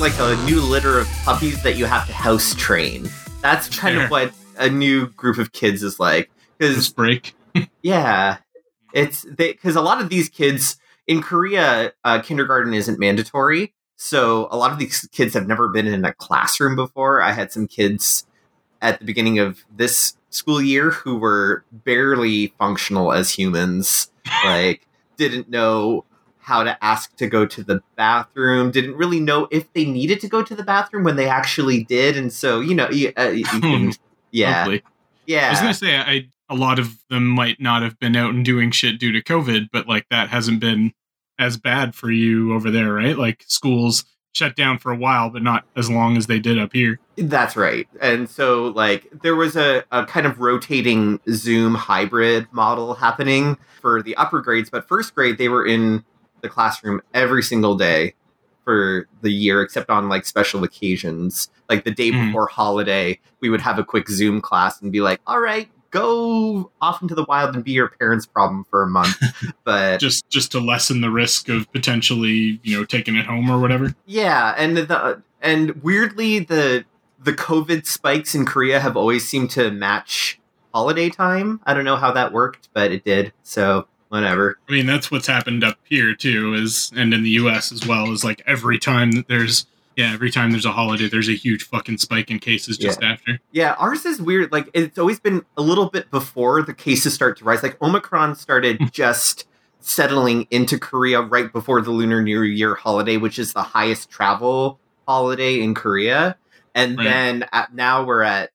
like a new litter of puppies that you have to house train. That's kind Fair. of what a new group of kids is like. This Because break. yeah, it's because a lot of these kids in Korea, uh, kindergarten isn't mandatory. So a lot of these kids have never been in a classroom before. I had some kids at the beginning of this school year who were barely functional as humans, like didn't know how to ask to go to the bathroom, didn't really know if they needed to go to the bathroom when they actually did, and so you know, you, uh, you can, yeah, Hopefully. yeah. I was gonna say I a lot of them might not have been out and doing shit due to COVID, but like that hasn't been as bad for you over there, right? Like schools shut down for a while, but not as long as they did up here. That's right. And so, like, there was a, a kind of rotating Zoom hybrid model happening for the upper grades, but first grade, they were in the classroom every single day for the year, except on like special occasions. Like the day Mhm. before holiday, we would have a quick Zoom class and be like, all right, go off into the wild and be your parents' problem for a month. but Just just to lessen the risk of potentially, you know, taking it home or whatever. Yeah, and the and weirdly the the COVID spikes in Korea have always seemed to match holiday time. I don't know how that worked, but it did. So whatever. I mean, that's what's happened up here too, is and in the US as well, is like every time that there's yeah, every time there's a holiday, there's a huge fucking spike in cases just after. Yeah, ours is weird. Like it's always been a little bit before the cases start to rise. Like Omicron started just settling into Korea right before the Lunar New Year holiday, which is the highest travel holiday in Korea. And Right. then at, now we're at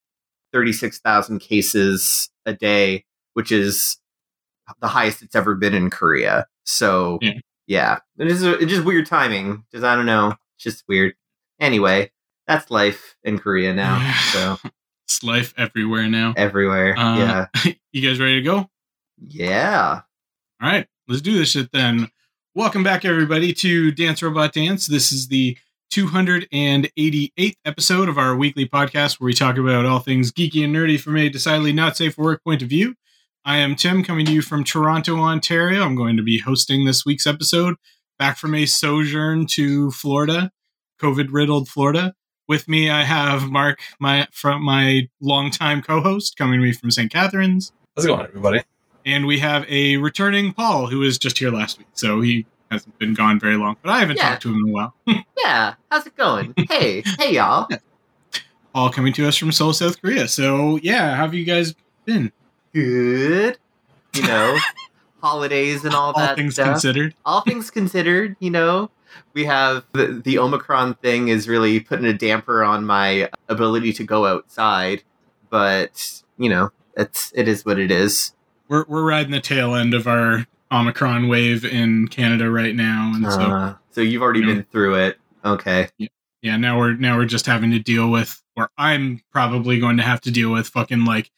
36,000 cases a day, which is the highest it's ever been in Korea. So, Yeah. yeah, it is it's just weird timing. Just I don't know, it's just weird. Anyway, that's life in Korea now. So It's life everywhere now. everywhere. Uh, yeah. You guys ready to go? Yeah. All right, let's do this shit then. Welcome back, everybody, to Dance Robot Dance. This is the 288th episode of our weekly podcast where we talk about all things geeky and nerdy from a decidedly not safe for work point of view. I am Tim, coming to you from Toronto, Ontario. I'm going to be hosting this week's episode back from a sojourn to Florida, COVID riddled Florida. With me, I have Mark, my from my longtime co-host, coming to me from St. Catharines. How's it going, everybody? And we have a returning Paul who was just here last week, so he hasn't been gone very long. But I haven't Yeah. talked to him in a while. Yeah. How's it going? hey, hey, y'all. All coming to us from Seoul, South Korea. So yeah, how have you guys been? Good. You know, holidays and all, All that All things stuff. considered. all things considered, you know, we have the, the Omicron thing is really putting a damper on my ability to go outside, but you know, it's it is what it is. We're we're riding the tail end of our Omicron wave in Canada right now, and so Uh, so you've already you know. been through it. Okay. yeah, now we're now we're just having to deal with, or I'm probably going to have to deal with fucking like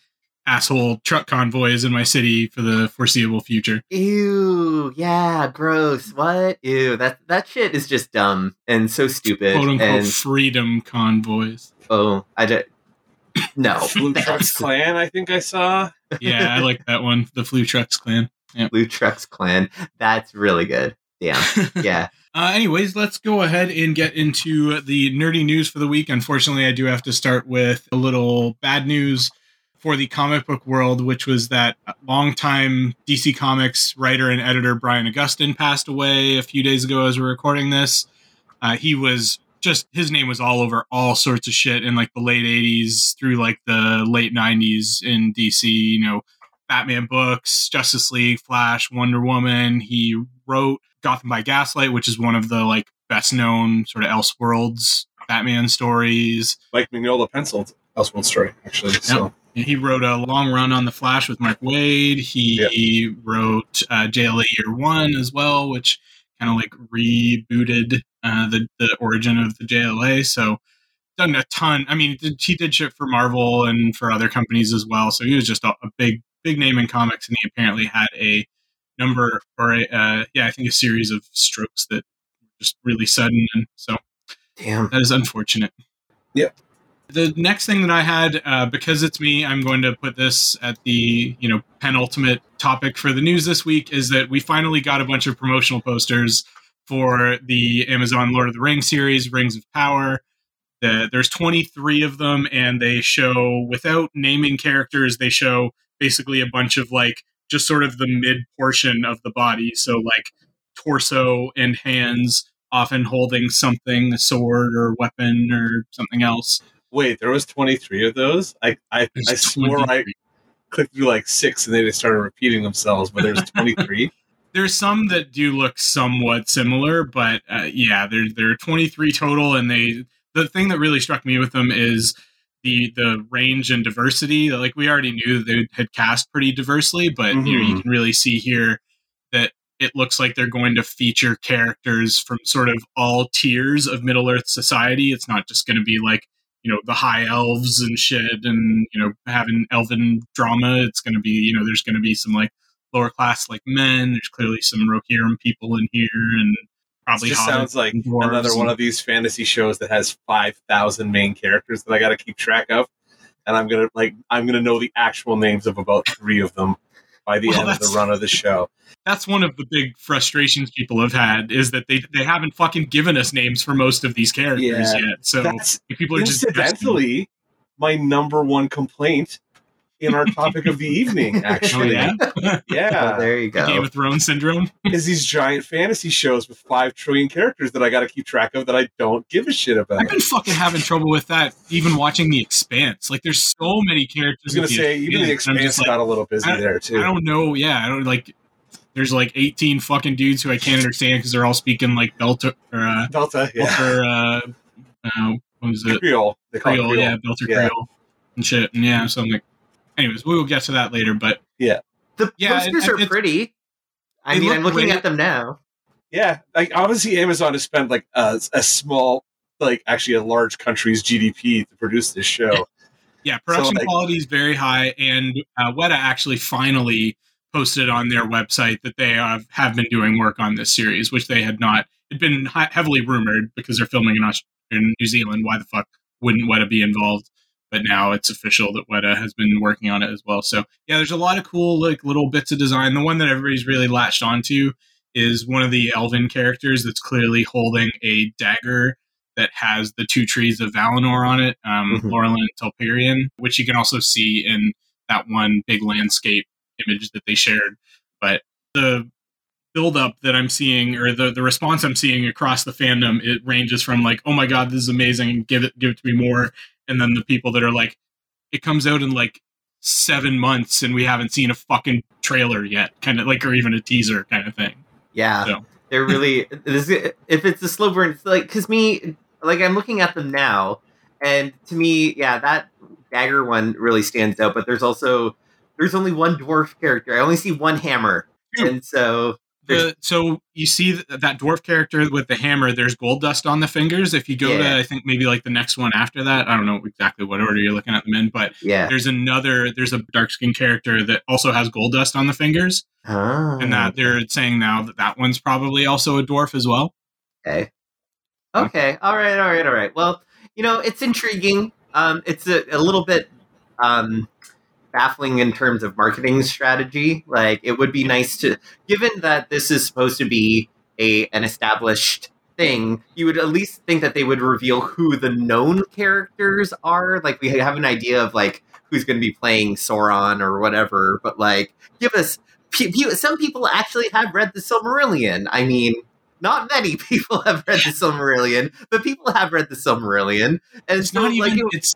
asshole truck convoys in my city for the foreseeable future. Ew, yeah, gross. What? Ew, that that shit is just dumb and so stupid. Quote unquote and freedom convoys. oh, I just no. Blue Trucks Clan, I think I saw. Yeah, I like that one. The Flu Trucks Clan. Blue Trucks Clan. That's really good. Damn. Yeah. Uh, anyways, let's go ahead and get into the nerdy news for the week. Unfortunately, I do have to start with a little bad news for the comic book world, which was that longtime DC Comics writer and editor Brian Augustyn passed away a few days ago as we're recording this. Uh, he was just, his name was all over all sorts of shit in like the late 80s through like the late 90s in DC, you know, Batman books, Justice League, Flash, Wonder Woman. He wrote Gotham by Gaslight, which is one of the like best known sort of Elseworlds Batman stories. Mike Mignola penciled Elseworld story, actually. So And he wrote a long run on the Flash with Mark Waid. He wrote uh, JLA Year One as well, which kind of like rebooted uh, the the origin of the JLA. So done a ton. I mean, did- he did shit for Marvel and for other companies as well. So he was just a, a big big name in comics, and he apparently had a number or a uh, yeah, I think a series of strokes that were just really sudden, and so Damn. that is unfortunate. Yep. The next thing that I had, uh, because it's me, I'm going to put this at the you know penultimate topic for the news this week is that we finally got a bunch of promotional posters for the Amazon Lord of the Rings series, Rings of Power. The, there's 23 of them, and they show without naming characters. They show basically a bunch of like just sort of the mid portion of the body, so like torso and hands, often holding something, a sword or weapon or something else. Wait, there was 23 of those? I I, There's I swore I clicked through like six and they just started repeating themselves, but there's 23. there's some that do look somewhat similar, but uh, yeah, there there are 23 total, and they the thing that really struck me with them is the the range and diversity. Like we already knew they had cast pretty diversely, but you know you Mhm. can really see here that it looks like they're going to feature characters from sort of all tiers of Middle Earth society. It's not just going to be like you know the high elves and shit, and you know having elven drama. It's going to be you know there's going to be some like lower class like men. There's clearly some Rohirrim people in here, and It probably just sounds like and another one of these fantasy shows that has 5,000 main characters that I got to keep track of. And I'm going to like I'm going to know the actual names of about 3 of them by the Well, end of the run of the show. That's one of the big frustrations people have had is that they they haven't fucking given us names for most of these characters Yeah. yet. So people are just incidentally my number one complaint in our topic of the evening Oh actually. yeah, yeah. Oh, there you go. Game of Thrones syndrome. is these giant fantasy shows with 5 trillion characters that I got to keep track of that I don't give a shit about. I've been fucking having trouble with that. Even watching The Expanse, like there's so many characters. I characters. was going to in say even the Expanse, and I'm just like, got a little busy there too. I don't know. Yeah, I don't like. There's like 18 fucking dudes who I can't understand because they're all speaking like Belter or uh, Delta, yeah. Belter, uh, uh, what was it? Creole. They call it Creole, Creole. yeah, Belter Yeah. Creole and shit. And yeah, so I'm like, anyways, we will get to that later. But yeah, the Yeah, posters it- are pretty. I mean, look I'm looking great. at them now. Yeah, like obviously Amazon has spent like a, a small, like actually a large country's GDP to produce this show. yeah, production like- quality is very high. And uh, Weta actually finally posted on their website that they have, have been doing work on this series, which they had not. It'd been hi- heavily rumored because they're filming in, Aus- in New Zealand. Why the fuck wouldn't Weta be involved? But now it's official that Weta has been working on it as well. So yeah, there's a lot of cool like little bits of design. The one that everybody's really latched onto is one of the elven characters that's clearly holding a dagger that has the two trees of Valinor on it, um, Mhm. Laurelin and Telperion, which you can also see in that one big landscape image that they shared. But the buildup that I'm seeing, or the, the response I'm seeing across the fandom, it ranges from like, "Oh my god, this is amazing! Give it, give it to me more," and then the people that are like, "It comes out in like seven months and we haven't seen a fucking trailer yet," kind of like, or even a teaser kind of thing. Yeah, So. they're really. this, if it's a slow burn, it's like because me, like I'm looking at them now, and to me, yeah, that dagger one really stands out. But there's also there's only one dwarf character. I only see one hammer, and so The, so you see that dwarf character with the hammer. There's gold dust on the fingers. If you go Yeah. to, I think maybe like the next one after that. I don't know exactly what order you're looking at them in, but yeah, there's another. There's a dark skin character that also has gold dust on the fingers, oh, and that they're saying now that that one's probably also a dwarf as well. Okay. Okay. All right. All right. All right. Well, you know, it's intriguing. Um, it's a, a little bit um, baffling in terms of marketing strategy. Like, it would be nice to, given that this is supposed to be a an established thing, you would at least think that they would reveal who the known characters are. Like, we have an idea of like who's going to be playing Sauron or whatever. But like, give us. Some people actually have read the Silmarillion. I mean, not many people have read the Silmarillion, but people have read the Silmarillion, and It's so not like even. it- It's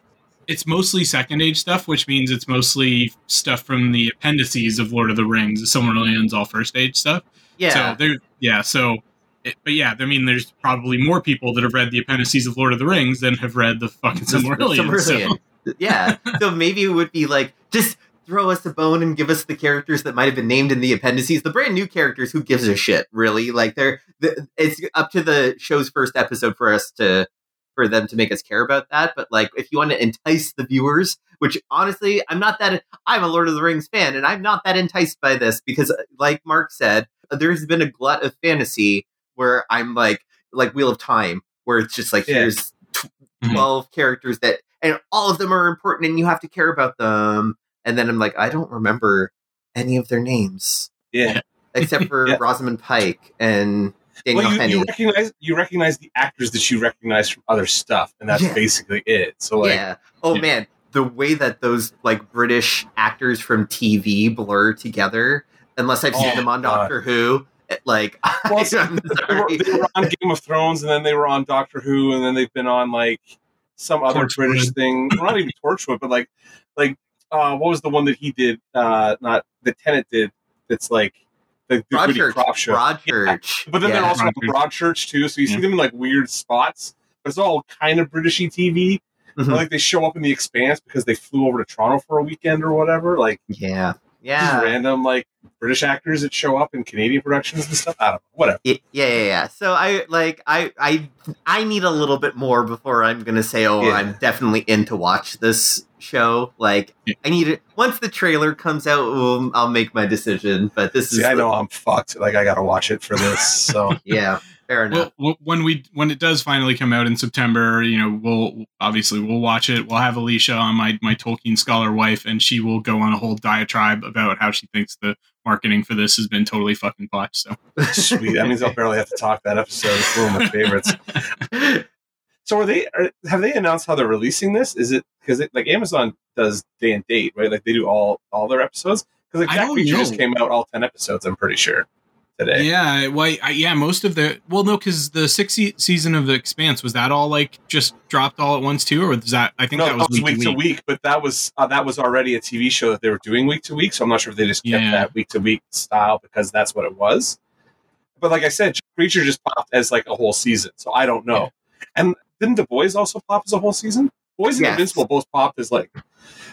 it's mostly second age stuff, which means it's mostly stuff from the appendices of Lord of the Rings. The Silmarillion's all first age stuff. yeah, So there, yeah. So, it, but yeah, I mean, there's probably more people that have read the appendices of Lord of the Rings than have read the fucking Silmarillion. So, yeah. So maybe it would be like just throw us a bone and give us the characters that might have been named in the appendices. The brand new characters, who gives a shit, really? Like they're the, it's up to the show's first episode for us to for them to make us care about that. But like, if you want to entice the viewers, which honestly, I'm not that. I'm a Lord of the Rings fan, and I'm not that enticed by this because, like Mark said, there's been a glut of fantasy where I'm like, like Wheel of Time, where it's just like Yeah. here's Mhm. 12 characters that, and all of them are important, and you have to care about them. And then I'm like, I don't remember any of their names Yeah. except for Yeah. Rosamund Pike and Daniel well, you, Henney. you recognize you recognize the actors that you recognize from other stuff, and that's Yeah. basically it. So like, yeah. Oh Yeah. man, the way that those like British actors from TV blur together, unless I've seen Oh, them on God. Doctor Who, like Well, I'm they were, they were on Game of Thrones, and then they were on Doctor Who, and then they've been on like some other Torchwood. British thing. Well, not even Torchwood, but like like uh, what was the one that he did? Uh, not the Tennant did. That's like the, the Goody Broadchurch. Crop show. Broadchurch. But then they're also on Broadchurch. Broadchurch too, so you see them in like weird spots. But it's all kind of Britishy TV. Mhm. Like they show up in the Expanse because they flew over to Toronto for a weekend or whatever. Like yeah. Just Yeah. random like British actors that show up in Canadian productions and stuff. I don't know. Whatever. Yeah, yeah, yeah. So I like I I I need a little bit more before I'm gonna say, oh, Yeah. I'm definitely in to watch this show. Like Yeah. I need it once the trailer comes out. Well, I'll make my decision. But this See, is I the- know I'm fucked. Like I gotta watch it for this. So yeah, fair enough. Well, w- when we when it does finally come out in September, you know, we'll obviously we'll watch it. We'll have Alicia on my my Tolkien scholar wife, and she will go on a whole diatribe about how she thinks the marketing for this has been totally fucking botched. So sweet. That means I'll barely have to talk that episode. It's one of my favorites. So are they? Are, have they announced how they're releasing this? Is it because like Amazon does day and date, right? Like they do all all their episodes. Because like I Jack don't Reacher just came out all ten episodes. I'm pretty sure today. yeah, why? I, yeah, most of the well, no, because the sixth season of the Expanse was that all like just dropped all at once too, or was that? I think no, that was week, week to week. but that was uh, that was already a TV show that they were doing week to week. So I'm not sure if they just kept Yeah. that week to week style because that's what it was. But like I said, Creature just popped as like a whole season, so I don't know. And didn't the boys also pop as a whole season? Boys and Yes. Invincible both popped as like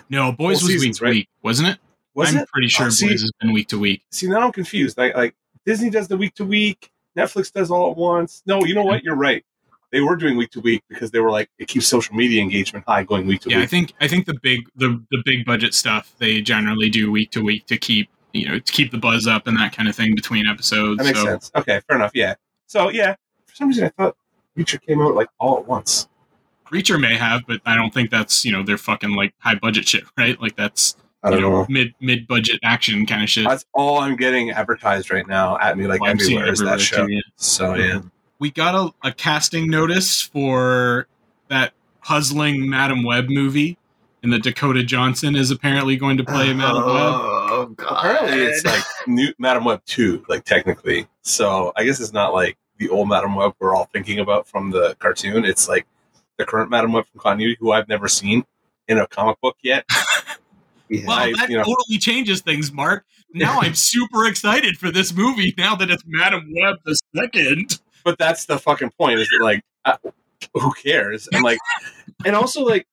No, Boys Whole was week to right? week, wasn't it? was I'm it? pretty sure Oh, see- Boys has been week to week. See, now I'm confused. Like, like Disney does the week to week, Netflix does all at once. No, you know what? You're right. They were doing week to week because they were like it keeps social media engagement high going week to week. Yeah, I think I think the big the the big budget stuff they generally do week to week to keep you know to keep the buzz up and that kind of thing between episodes. That makes so sense. Okay, fair enough. Yeah. So yeah, for some reason I thought Reacher came out like all at once. Reacher may have, but I don't think that's you know their fucking like high budget shit, right? Like that's I you don't know, know. mid mid budget action kind of shit. That's all I'm getting advertised right now at me like oh, Well, everywhere is that show. too, yeah. So yeah. Mm-hmm. We got a, a casting notice for that puzzling Madam Web movie, and the Dakota Johnson is apparently going to play Madam oh, Web. Oh god. Apparently it's like new Madam Web two, like technically. So I guess it's not like the old Madam Web we're all thinking about from the cartoon. It's like the current Madam Web from continuity, who I've never seen in a comic book yet. Yeah. Well, I- that you know- totally changes things, Mark. Now I'm super excited for this movie. Now that it's Madam Web the second. But that's the fucking point. Is that like, uh, who cares? And like, and also like,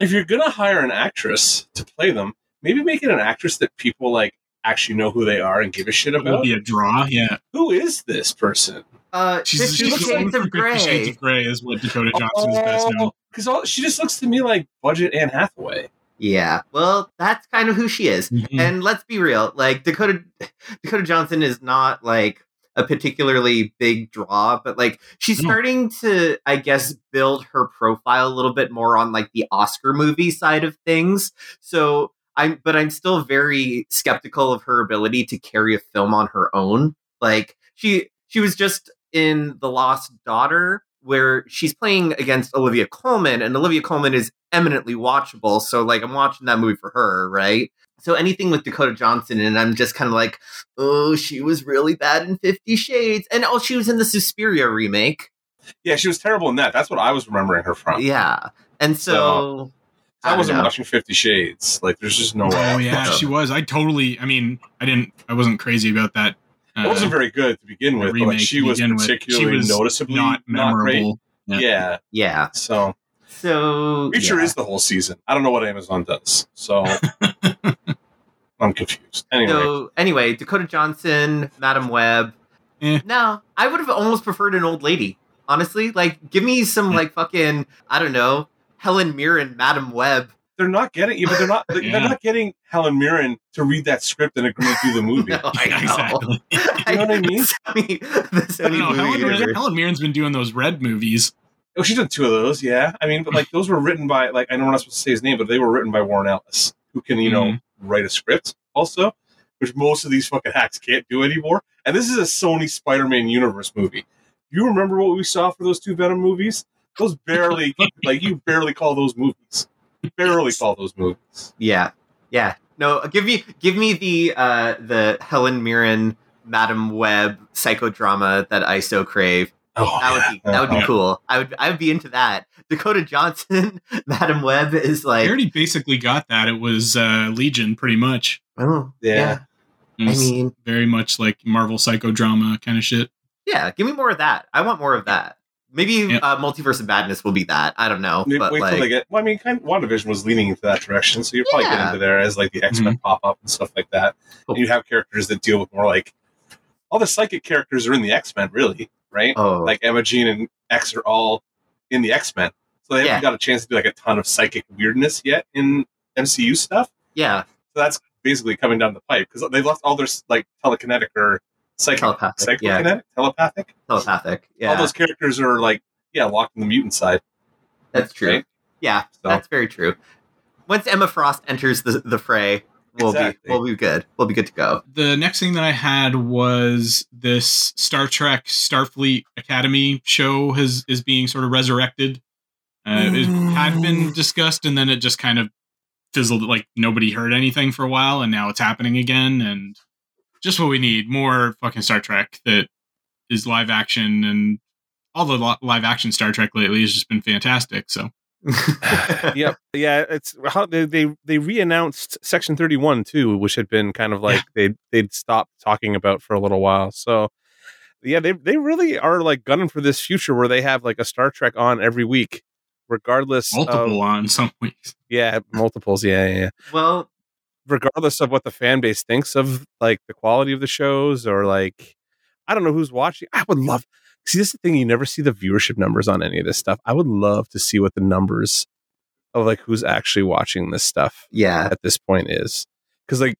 if you're gonna hire an actress to play them, maybe make it an actress that people like actually know who they are and give a shit It will about. be a draw. Yeah, Who is this person? uh, she's, Fifty she's Shades known of for Fifty Grey. Shades of Grey is what Dakota Johnson is best known. because she just looks to me like budget Anne Hathaway. Yeah. Well, that's kind of who she is. Mhm. And let's be real, like Dakota Dakota Johnson is not like a particularly big draw, but like she's starting to, I guess, build her profile a little bit more on like the Oscar movie side of things. So I'm but I'm still very skeptical of her ability to carry a film on her own. Like she she was just in The Lost Daughter where she's playing against Olivia Colman, and Olivia Colman is eminently watchable. So like I'm watching that movie for her, right? So anything with Dakota Johnson and I'm just kind of like, oh, she was really bad in 50 Shades and oh, she was in the Suspiria remake. Yeah, she was terrible in that. That's what I was remembering her from. Yeah. And so, I, I wasn't know. watching Fifty Shades. Like, there's just no oh, way. Oh yeah, she was. I totally. I mean, I didn't. I wasn't crazy about that. It wasn't very good to begin with, but like, she to was begin with. particularly She was noticeably not great. memorable. Yeah. Yeah. yeah. So So, Reacher yeah. is the whole season. I don't know what Amazon does. So I'm confused. Anyway, So anyway, Dakota Johnson, Madam Web. Eh. No, I would have almost preferred an old lady. Honestly, like give me some Hmm. like fucking I don't know Helen Mirren, Madam Web. They're not getting yeah, but they're not they're Yeah. not getting Helen Mirren to read that script and agree to do the movie. No, I know. exactly. You know what I mean? Sony, the I Sony don't know. Helen, Mirren, Helen Mirren's been doing those red movies. Oh, she did two of those, yeah. I mean, but like those were written by like I know we're not supposed to say his name, but they were written by Warren Ellis, who can you know Mhm. write a script also, which most of these fucking hacks can't do anymore. And this is a Sony Spider-Man universe movie. You remember what we saw for those two Venom movies? Those barely, like you barely call those movies. Barely saw those movies. Yeah, yeah. No, give me give me the uh, the Helen Mirren, Madam Web psychodrama that I so crave. Oh, That would be that would be cool. I would I would be into that. Dakota Johnson, Madam Web is I like, already basically got that. It was uh, Legion, pretty much. oh Yeah. yeah. I mean, very much like Marvel psychodrama kind of shit. yeah. Give me more of that. I want more of that. Maybe Yeah. uh, Multiverse of Madness will be that. I don't know, Wait, but wait like, till they get. Well, I mean, kind of, WandaVision was leaning into that direction, so you're probably Yeah. getting into there as like the X Men pop up and stuff like that. Cool. And you have characters that deal with more like all the psychic characters are in the X Men, really, right? oh, Like Emma Jean and X are all in the X Men, so they haven't Yeah. got a chance to do like a ton of psychic weirdness yet in MCU stuff. yeah, So that's basically coming down the pipe because they've left all their like telekinetic or psychic, telepathic. Yeah, telepathic. telepathic. Yeah, All those characters are like yeah, locked in the mutant side. that's true. right? Yeah, So- that's very true. Once Emma Frost enters the the fray, we'll Exactly. be we'll be good. We'll be good to go. The next thing that I had was this Star Trek Starfleet Academy show has is being sort of resurrected. Uh, it had been discussed, and then it just kind of fizzled. Like nobody heard anything for a while, and now it's happening again. And just what we need: more fucking Star Trek that is live action, and all the li- live action Star Trek lately has just been fantastic. So yep. Yeah, it's how they they, they re-announced Section 31 too, which had been kind of like they they'd stopped talking about for a little while. So yeah, they they really are like gunning for this future where they have like a Star Trek on every week, regardless multiple of on some weeks. yeah multiples. Yeah, yeah, yeah. well, Regardless of what the fan base thinks of like the quality of the shows or like I don't know who's watching. I would love see this is the thing you never see the viewership numbers on any of this stuff. I would love to see what the numbers of like who's actually watching this stuff yeah, at this point is because like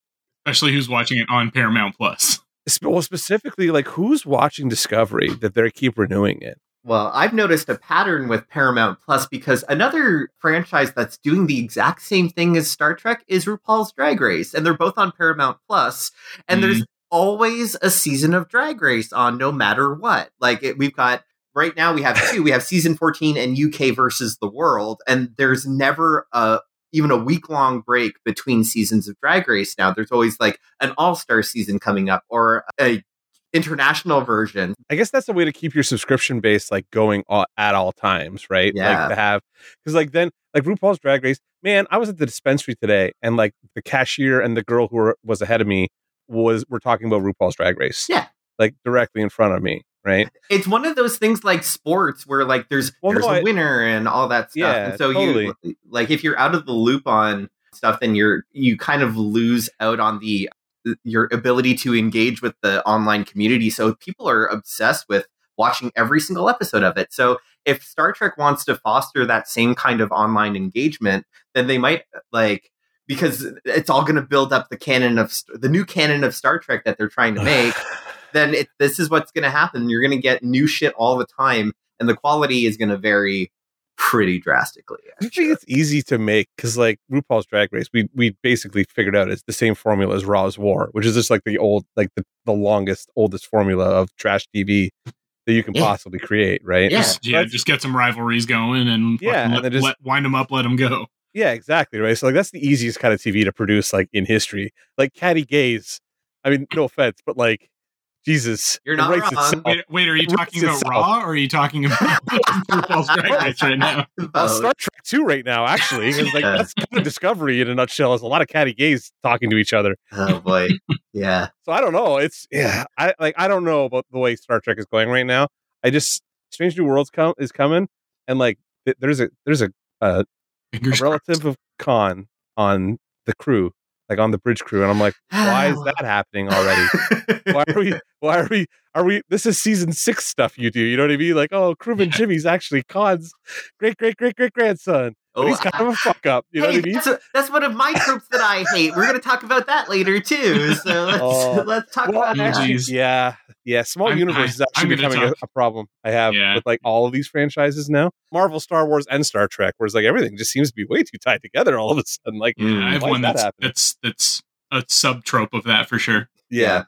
Especially who's watching it on Paramount Plus. well specifically like who's watching discovery that they keep renewing it Well, I've noticed a pattern with Paramount Plus because another franchise that's doing the exact same thing as Star Trek is RuPaul's Drag Race, and they're both on Paramount Plus, and there's mm. always a season of Drag Race on, no matter what. Like it, we've got right now, we have two. We have season 14 and UK versus the world, and there's never a even a week long break between seasons of Drag Race. Now there's always like an All Star season coming up or a international version. i guess that's a way to keep your subscription base like going all, at all times right Yeah. like to have because like then like rupaul's drag race man i was at the dispensary today and like the cashier and the girl who were, was ahead of me was were talking about rupaul's drag race Yeah. like directly in front of me right it's one of those things like sports where like there's Well, there's no, a I- winner and all that stuff. Yeah, and so totally. you like if you're out of the loop on stuff, then you're you kind of lose out on the your ability to engage with the online community. So people are obsessed with watching every single episode of it. So if Star Trek wants to foster that same kind of online engagement, then they might uh, like because it's all going to build up the canon of the new canon of Star Trek that they're trying to make then it, this is what's going to happen. You're going to get new shit all the time, and the quality is going to vary pretty drastically. I think it's easy to make because like RuPaul's Drag Race, we we basically figured out it's the same formula as Raw's War, which is just like the old, like the, the longest, oldest formula of trash TV that you can Yeah. possibly create, right? Yeah. Just, yeah, just get some rivalries going and Yeah, fucking and let, then just- let- wind them up, let them go. Yeah, exactly, right. So like that's the easiest kind of TV to produce, like in history. Like Caddy Gaze, I mean, no offense, but like Jesus, You're not writes wrong. itself. Wait, wait, are you It talking about itself. Raw or are you talking about RuPaul's Drag right now? Uh, Star Trek 2 right now, actually. It's like Yeah. that's kind of discovery in a nutshell. Is a lot of catty gays talking to each other. oh boy, yeah. So I don't know. It's yeah. I like I don't know about the way Star Trek is going right now. I just Strange New Worlds come is coming, and like th- there's a there's a, a, a relative of Khan on the crew, like on the bridge crew, and I'm like, why is that happening already? why are we? Why are we? Are we? This is season six stuff you do. You know what I mean? Like, oh, crewman Jimmy's actually Khan's great great great great grandson. Oh, he's kind of a fuck up. You know hey, what I mean? that's, a- that's one of my tropes that I hate. We're going to talk about that later too. So let's Oh. let's talk Well, about that. yeah, yeah. Small I'm- universe I- is actually becoming a, a problem I have Yeah. with like all of these franchises now. Marvel, Star Wars, and Star Trek, where it's like everything just seems to be way too tied together all of a sudden. Like, Mm. I have one that that's happening? that's that's a sub trope of that for sure. Yeah.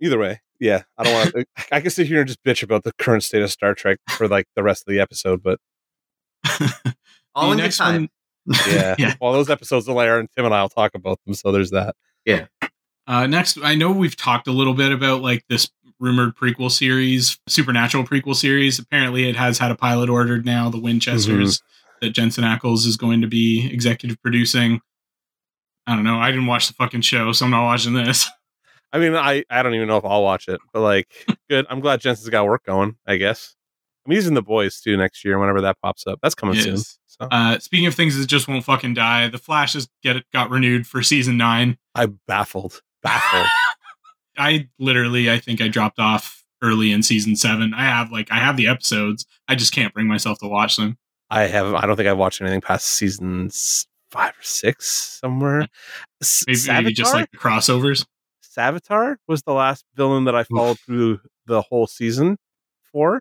either way, yeah, I don't want to. I can sit here and just bitch about the current state of Star Trek for like the rest of the episode, but All The in good next time. one- yeah, Yeah. well, those episodes will air, and Tim and I'll talk about them. So there's that. Yeah. Uh, next, I know we've talked a little bit about like this rumored prequel series, supernatural prequel series. Apparently, it has had a pilot ordered now, the Winchesters, that Jensen Ackles is going to be executive producing. I don't know. I didn't watch the fucking show, so I'm not watching this. I mean, I I don't even know if I'll watch it, but like, good. I'm glad Jensen's got work going. I guess. I'm using the boys too next year whenever that pops up. That's coming soon. So Uh, speaking of things that just won't fucking die, The Flash has get got renewed for season nine. I'm baffled. Baffled. I literally, I think I dropped off early in season seven. I have like, I have the episodes. I just can't bring myself to watch them. I have. I don't think I've watched anything past seasons five or six somewhere. Maybe, maybe just like the crossovers. Savitar was the last villain that I followed through the whole season for.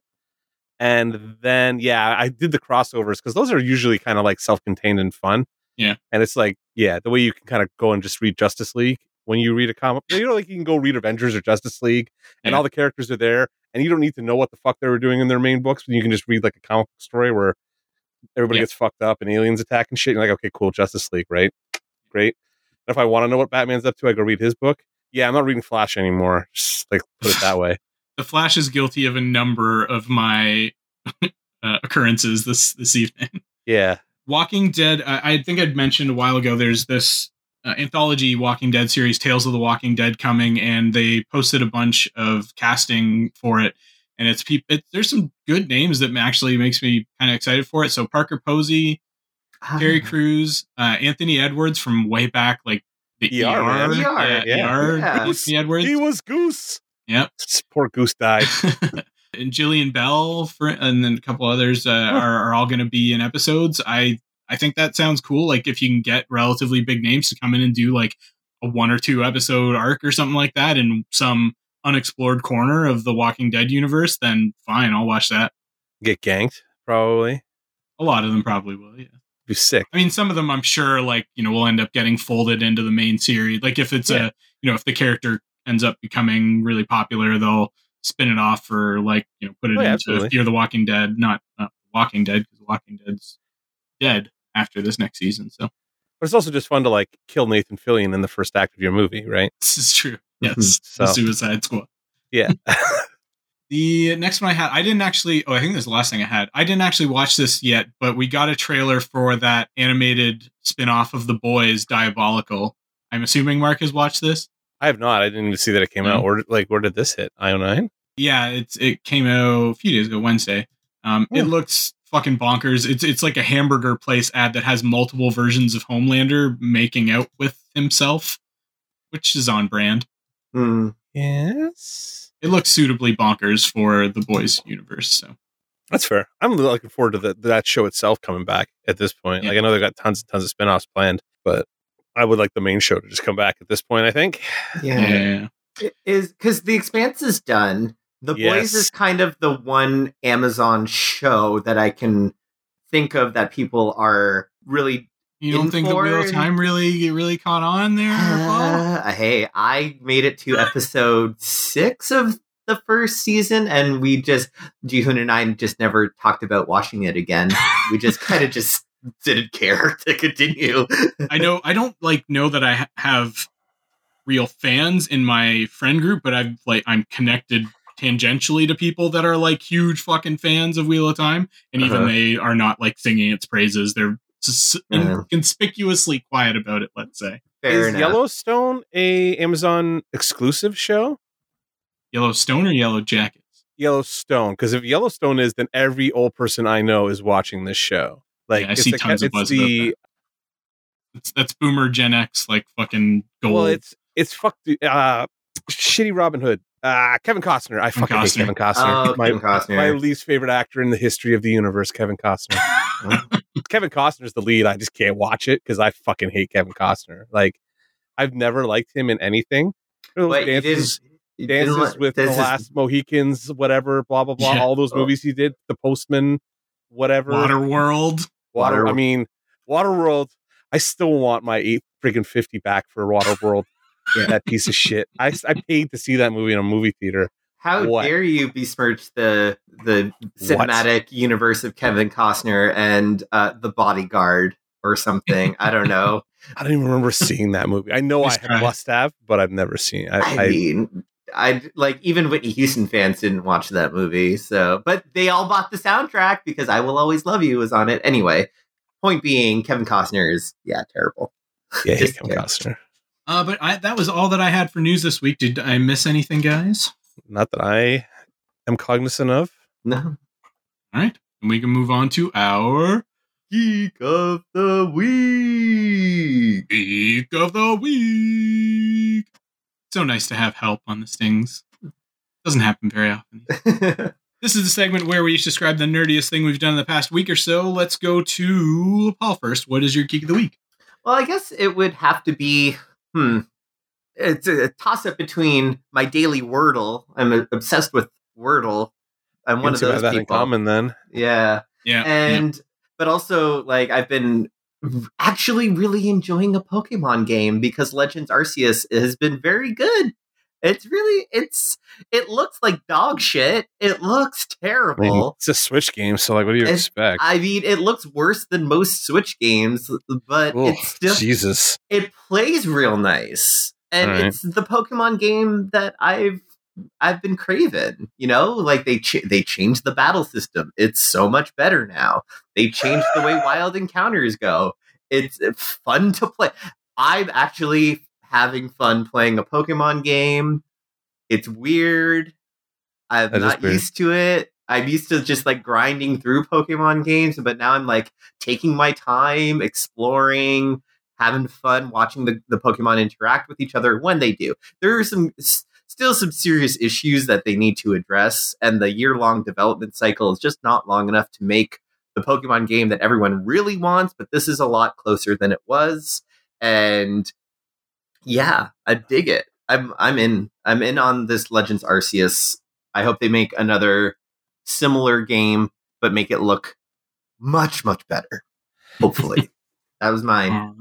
And then, yeah, I did the crossovers because those are usually kind of like self contained and fun. Yeah. And it's like, yeah, the way you can kind of go and just read Justice League when you read a comic. You know, like you can go read Avengers or Justice League and Yeah. all the characters are there and you don't need to know what the fuck they were doing in their main books, but you can just read like a comic book story where everybody Yeah. gets fucked up and aliens attack and shit. You're like, okay, cool, Justice League, right? Great. And if I want to know what Batman's up to, I go read his book. Yeah, I'm not reading Flash anymore. Just like put it that way. The Flash is guilty of a number of my uh, occurrences this this evening. Yeah. Walking Dead. I, I think I'd mentioned a while ago. There's this uh, anthology Walking Dead series, Tales of the Walking Dead, coming, and they posted a bunch of casting for it. And it's people. It, there's some good names that actually makes me kind of excited for it. So Parker Posey, Terry Ah. Crews, uh, Anthony Edwards from way back, like the ER, man. ER, yeah, yeah. ER, Yeah. Anthony Edwards. He was Goose. Yep. Poor Goose died. and Jillian Bell for, and then a couple others uh, are, are all going to be in episodes. I I think that sounds cool. Like if you can get relatively big names to come in and do like a one or two episode arc or something like that in some unexplored corner of the Walking Dead universe, then fine, I'll watch that. Get ganked, probably. A lot of them probably will. Yeah. Be sick. I mean, some of them I'm sure like you know will end up getting folded into the main series. Like if it's Yeah. a you know if the character ends up becoming really popular, they'll spin it off or like you know put it Oh, into absolutely. Fear the Walking Dead, not, not Walking Dead because Walking Dead's dead after this next season. So But it's also just fun to like kill Nathan Fillion in the first act of your movie, right? this is true. Yes, So- the Suicide Squad. Yeah. The next one I had, I didn't actually. Oh, I think this is the last thing I had. I didn't actually watch this yet, but we got a trailer for that animated spin-off of The Boys, Diabolical. I'm assuming Mark has watched this. I have not. I didn't even see that it came No. out. Where like where did this hit? IO nine? Yeah, it's it came out a few days ago, Wednesday. Um, it Hmm. looks fucking bonkers. It's it's like a hamburger place ad that has multiple versions of Homelander making out with himself, which is on brand. Hmm. Yes. It looks suitably bonkers for the boys universe. So That's fair. I'm looking forward to the, that show itself coming back at this point. Yeah. Like I know they've got tons and tons of spin-offs planned, but I would like the main show to just come back at this point, I think. Yeah. yeah, It is because the expanse is done the Yes. boys is kind of the one amazon show that i can think of that people are really you don't In think the Wheel of Time really really caught on there? Uh, hey i made it to episode six of the first season and we just Jihun and i just never talked about watching it again we just kind of just didn't care to continue I know I don't like know that I ha- have real fans in my friend group, but I've like I'm connected tangentially to people that are like huge fucking fans of Wheel of Time, and even Uh-huh. they are not like singing its praises. They're s- Uh-huh. conspicuously quiet about it. Let's say Fair Is enough. Yellowstone a Amazon exclusive show? Yellowstone or Yellow Jackets. Yellowstone, because if Yellowstone is, then every old person I know is watching this show. Like Yeah, I see the- tons of it's buzz about that. It's, that's Boomer Gen X, like fucking gold. well, it's it's fucked. uh, shitty Robin Hood. Uh, Kevin Costner. I fucking Costner. hate Kevin Costner. Oh, my, Kevin Costner. my least favorite actor in the history of the universe, Kevin Costner. Kevin Costner's the lead. I just can't watch it because I fucking hate Kevin Costner. Like, I've never liked him in anything. Those Wait, dances, didn't, you didn't dances let- with the this is- last Mohicans, whatever, blah blah blah. Yeah. All those Oh. movies he did, The Postman, whatever. Waterworld. Water. I Water- mean, Waterworld. I still want my eight freaking fifty back for Waterworld. Yeah. that piece of shit. I, I paid to see that movie in a movie theater. How What? dare you besmirch the the cinematic universe of Kevin Costner and uh, the Bodyguard or something? I don't know. I don't even remember seeing that movie. I know I Nice must have, but I've never seen. it. I, I, I, mean, I like even Whitney Houston fans didn't watch that movie. So, but they all bought the soundtrack because "I Will Always Love You" was on it anyway. Point being, Kevin Costner is yeah terrible. yeah, Kevin terrible. Costner. Uh, but I, that was all that I had for news this week. Did I miss anything, guys? Not that I am cognizant of. No, All right. And we can move on to our geek of the week. Geek of the Week. So nice to have help on this things. Doesn't happen very often. This is the segment where we each describe the nerdiest thing we've done in the past week or so. Let's go to Paul first. What is your geek of the week? Well, I guess it would have to be, hmm, it's a, toss up between my daily Wordle. I'm obsessed with Wordle. I'm one of Don't those have that in people. common then. Yeah. Yeah. And, but also, like, I've been actually really enjoying a Pokemon game because Legends Arceus has been very good. It's really, it's, it looks like dog shit. It looks I mean, terrible. it's a Switch game, so like, what do you It's- expect? I mean, it looks worse than most Switch games, but Oh, it's still Jesus. it plays real nice and Alright. it's the pokemon game that i've i've been craving you know like they ch- they changed the battle system it's so much better now they changed the way wild encounters go it's fun to play i'm actually having fun playing a pokemon game it's weird i'm That not used to it i'm used to just like grinding through pokemon games but now i'm like taking my time exploring having fun watching the, the Pokemon interact with each other when they do. There are some s- still some serious issues that they need to address, and the year long development cycle is just not long enough to make the Pokemon game that everyone really wants. But this is a lot closer than it was, and yeah, I dig it. I'm I'm in. I'm in on this Legends Arceus. I hope they make another similar game, but make it look much much better. Hopefully, that was mine. Uh,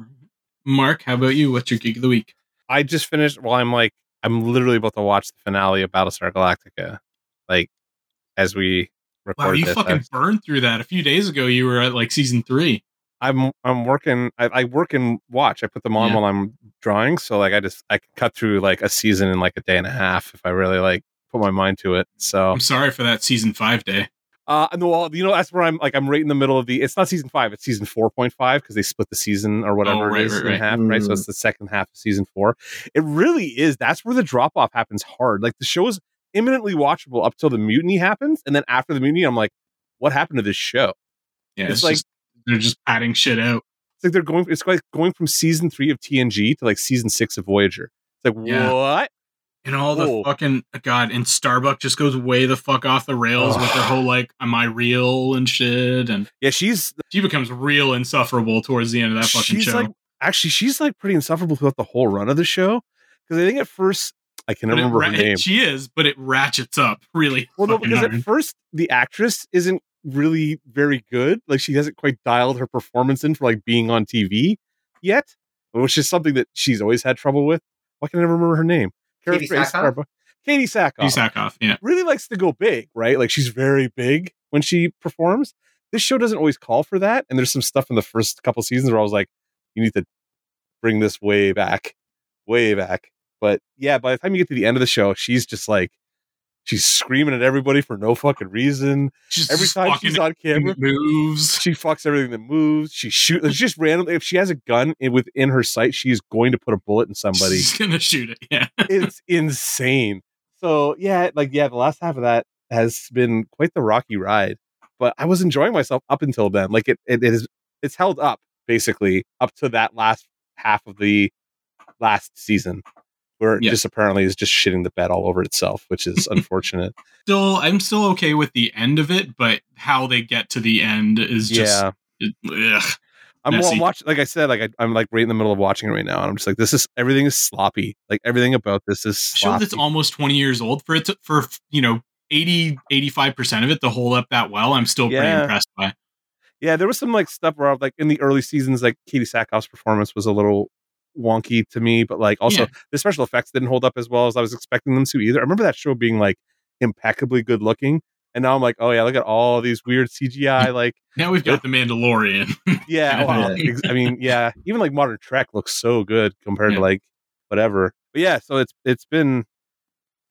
Mark, how about you? What's your geek of the week? I just finished. Well, I'm like, I'm literally about to watch the finale of Battlestar Galactica, like as we record Wow, you this. fucking I've- burned through that. A few days ago, you were at like season three. I'm I'm working. I, I work and watch. I put them on Yeah. while I'm drawing. So like, I just I can cut through like a season in like a day and a half if I really like put my mind to it. So I'm sorry for that season five day. Uh, no, well, you know, that's where I'm like, I'm right in the middle of the. It's not season five; it's season four point five because they split the season or whatever Oh, right, it is right, in right. half, right? So Mm. it's the second half of season four. It really is. That's where the drop off happens hard. Like the show is imminently watchable up till the mutiny happens, and then after the mutiny, I'm like, what happened to this show? Yeah, It's it's, like- just they're just padding shit out. It's like they're going. It's like going from season three of TNG to like season six of Voyager. It's like Yeah. what? And all the Whoa. fucking God, and Starbuck just goes way the fuck off the rails with their whole like, "Am I real?" and shit, and Yeah, she's she becomes real insufferable towards the end of that fucking she's show. like actually she's like pretty insufferable throughout the whole run of the show because I think at first I can remember ra- her name. She is, but it ratchets up really. Well, no, because hard. at first the actress isn't really very good. Like she hasn't quite dialed her performance in for like being on TV yet, which is something that she's always had trouble with. Why can I never remember her name? Katee Grace Sackhoff? Starbuck- Katee Sackhoff. He's Sackhoff, yeah. really likes to go big, right? Like she's very big when she performs. This show doesn't always call for that, and there's some stuff in the first couple seasons where I was like, you need to bring this way back, way back. But yeah, by the time you get to the end of the show, she's just like she's screaming at everybody for no fucking reason. She's Every time she's on camera, moves. she fucks everything that moves. She shoots. It's just randomly. If she has a gun within her sight, she's going to put a bullet in somebody. She's gonna shoot it. Yeah. it's insane. So yeah, like yeah, the last half of that has been quite the rocky ride. But I was enjoying myself up until then. Like it, it, it is, it's held up basically up to that last half of the last season, where it Yeah. just apparently is just shitting the bed all over itself, which is unfortunate. Still, I'm still okay with the end of it, but how they get to the end is just. yeah, ugh. I'm, well. I'm watching. Like I said, like I, I'm like right in the middle of watching it right now, and I'm just like, this is everything is sloppy. Like everything about this is show sloppy. that's almost 20 years old for it to, for you know 80 85% of it to hold up that well i'm still pretty Yeah. impressed by Yeah, there was some like stuff where I was like in the early seasons, like Katee Sackhoff's performance was a little wonky to me, but like also Yeah. the special effects didn't hold up as well as I was expecting them to either. I remember that show being like impeccably good looking, and now I'm like, oh yeah, look at all these weird CGI like Now we've got the Mandalorian. yeah, well, I mean yeah, even like Modern Trek looks so good compared Yeah. to like whatever. But yeah, so it's it's been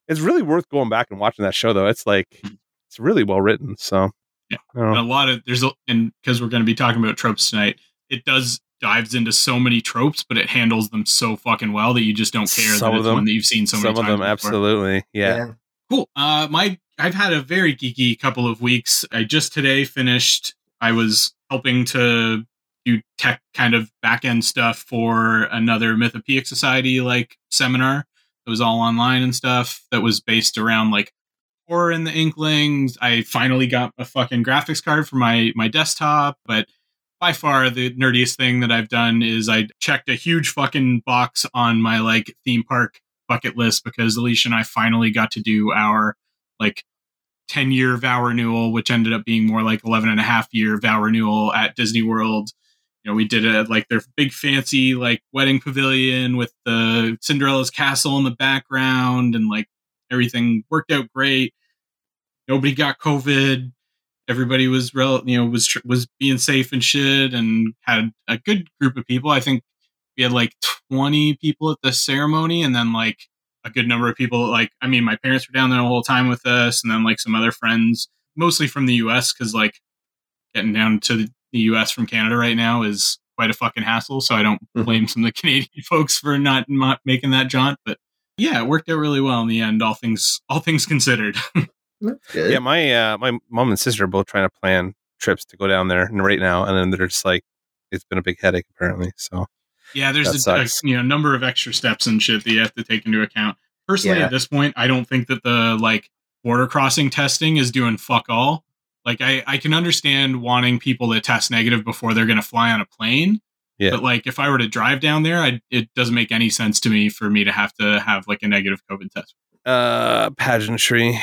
it's really worth going back and watching that show though. It's like mm-hmm. it's really well written. So Yeah. I don't know. a lot of there's a and because we're going to be talking about tropes tonight it does dives into so many tropes but it handles them so fucking well that you just don't care Some that of it's them- one that you've seen so many times. some of them before. absolutely yeah. cool uh my i've had a very geeky couple of weeks i just today finished i was helping to do tech kind of back end stuff for another mythopoeic society like seminar it was all online and stuff that was based around like horror in the inklings i finally got a fucking graphics card for my my desktop but by far the nerdiest thing that i've done is i checked a huge fucking box on my like theme park bucket list because alicia and i finally got to do our like 10 year vow renewal which ended up being more like 11 and a half year vow renewal at disney world. You know we did a like their big fancy like wedding pavilion with the cinderella's castle in the background and like everything worked out great. Nobody got covid everybody was real you know was tr- was being safe and shit and had a good group of people i think we had like 20 people at the ceremony and then like a good number of people like i mean my parents were down there the whole time with us and then like some other friends mostly from the us because like getting down to the us from canada right now is quite a fucking hassle so i don't Mhm. blame some of the canadian folks for not, not making that jaunt but yeah it worked out really well in the end all things all things considered. Yeah, my uh, my mom and sister are both trying to plan trips to go down there and right now, and then they're just like, it's been a big headache apparently. So Yeah, there's a, a you know number of extra steps and shit that you have to take into account. Personally, Yeah. at this point, I don't think that the like border crossing testing is doing fuck all. Like I, I can understand wanting people to test negative before they're going to fly on a plane. Yeah. But like if I were to drive down there, I, it doesn't make any sense to me for me to have to have like a negative COVID test. uh, pageantry,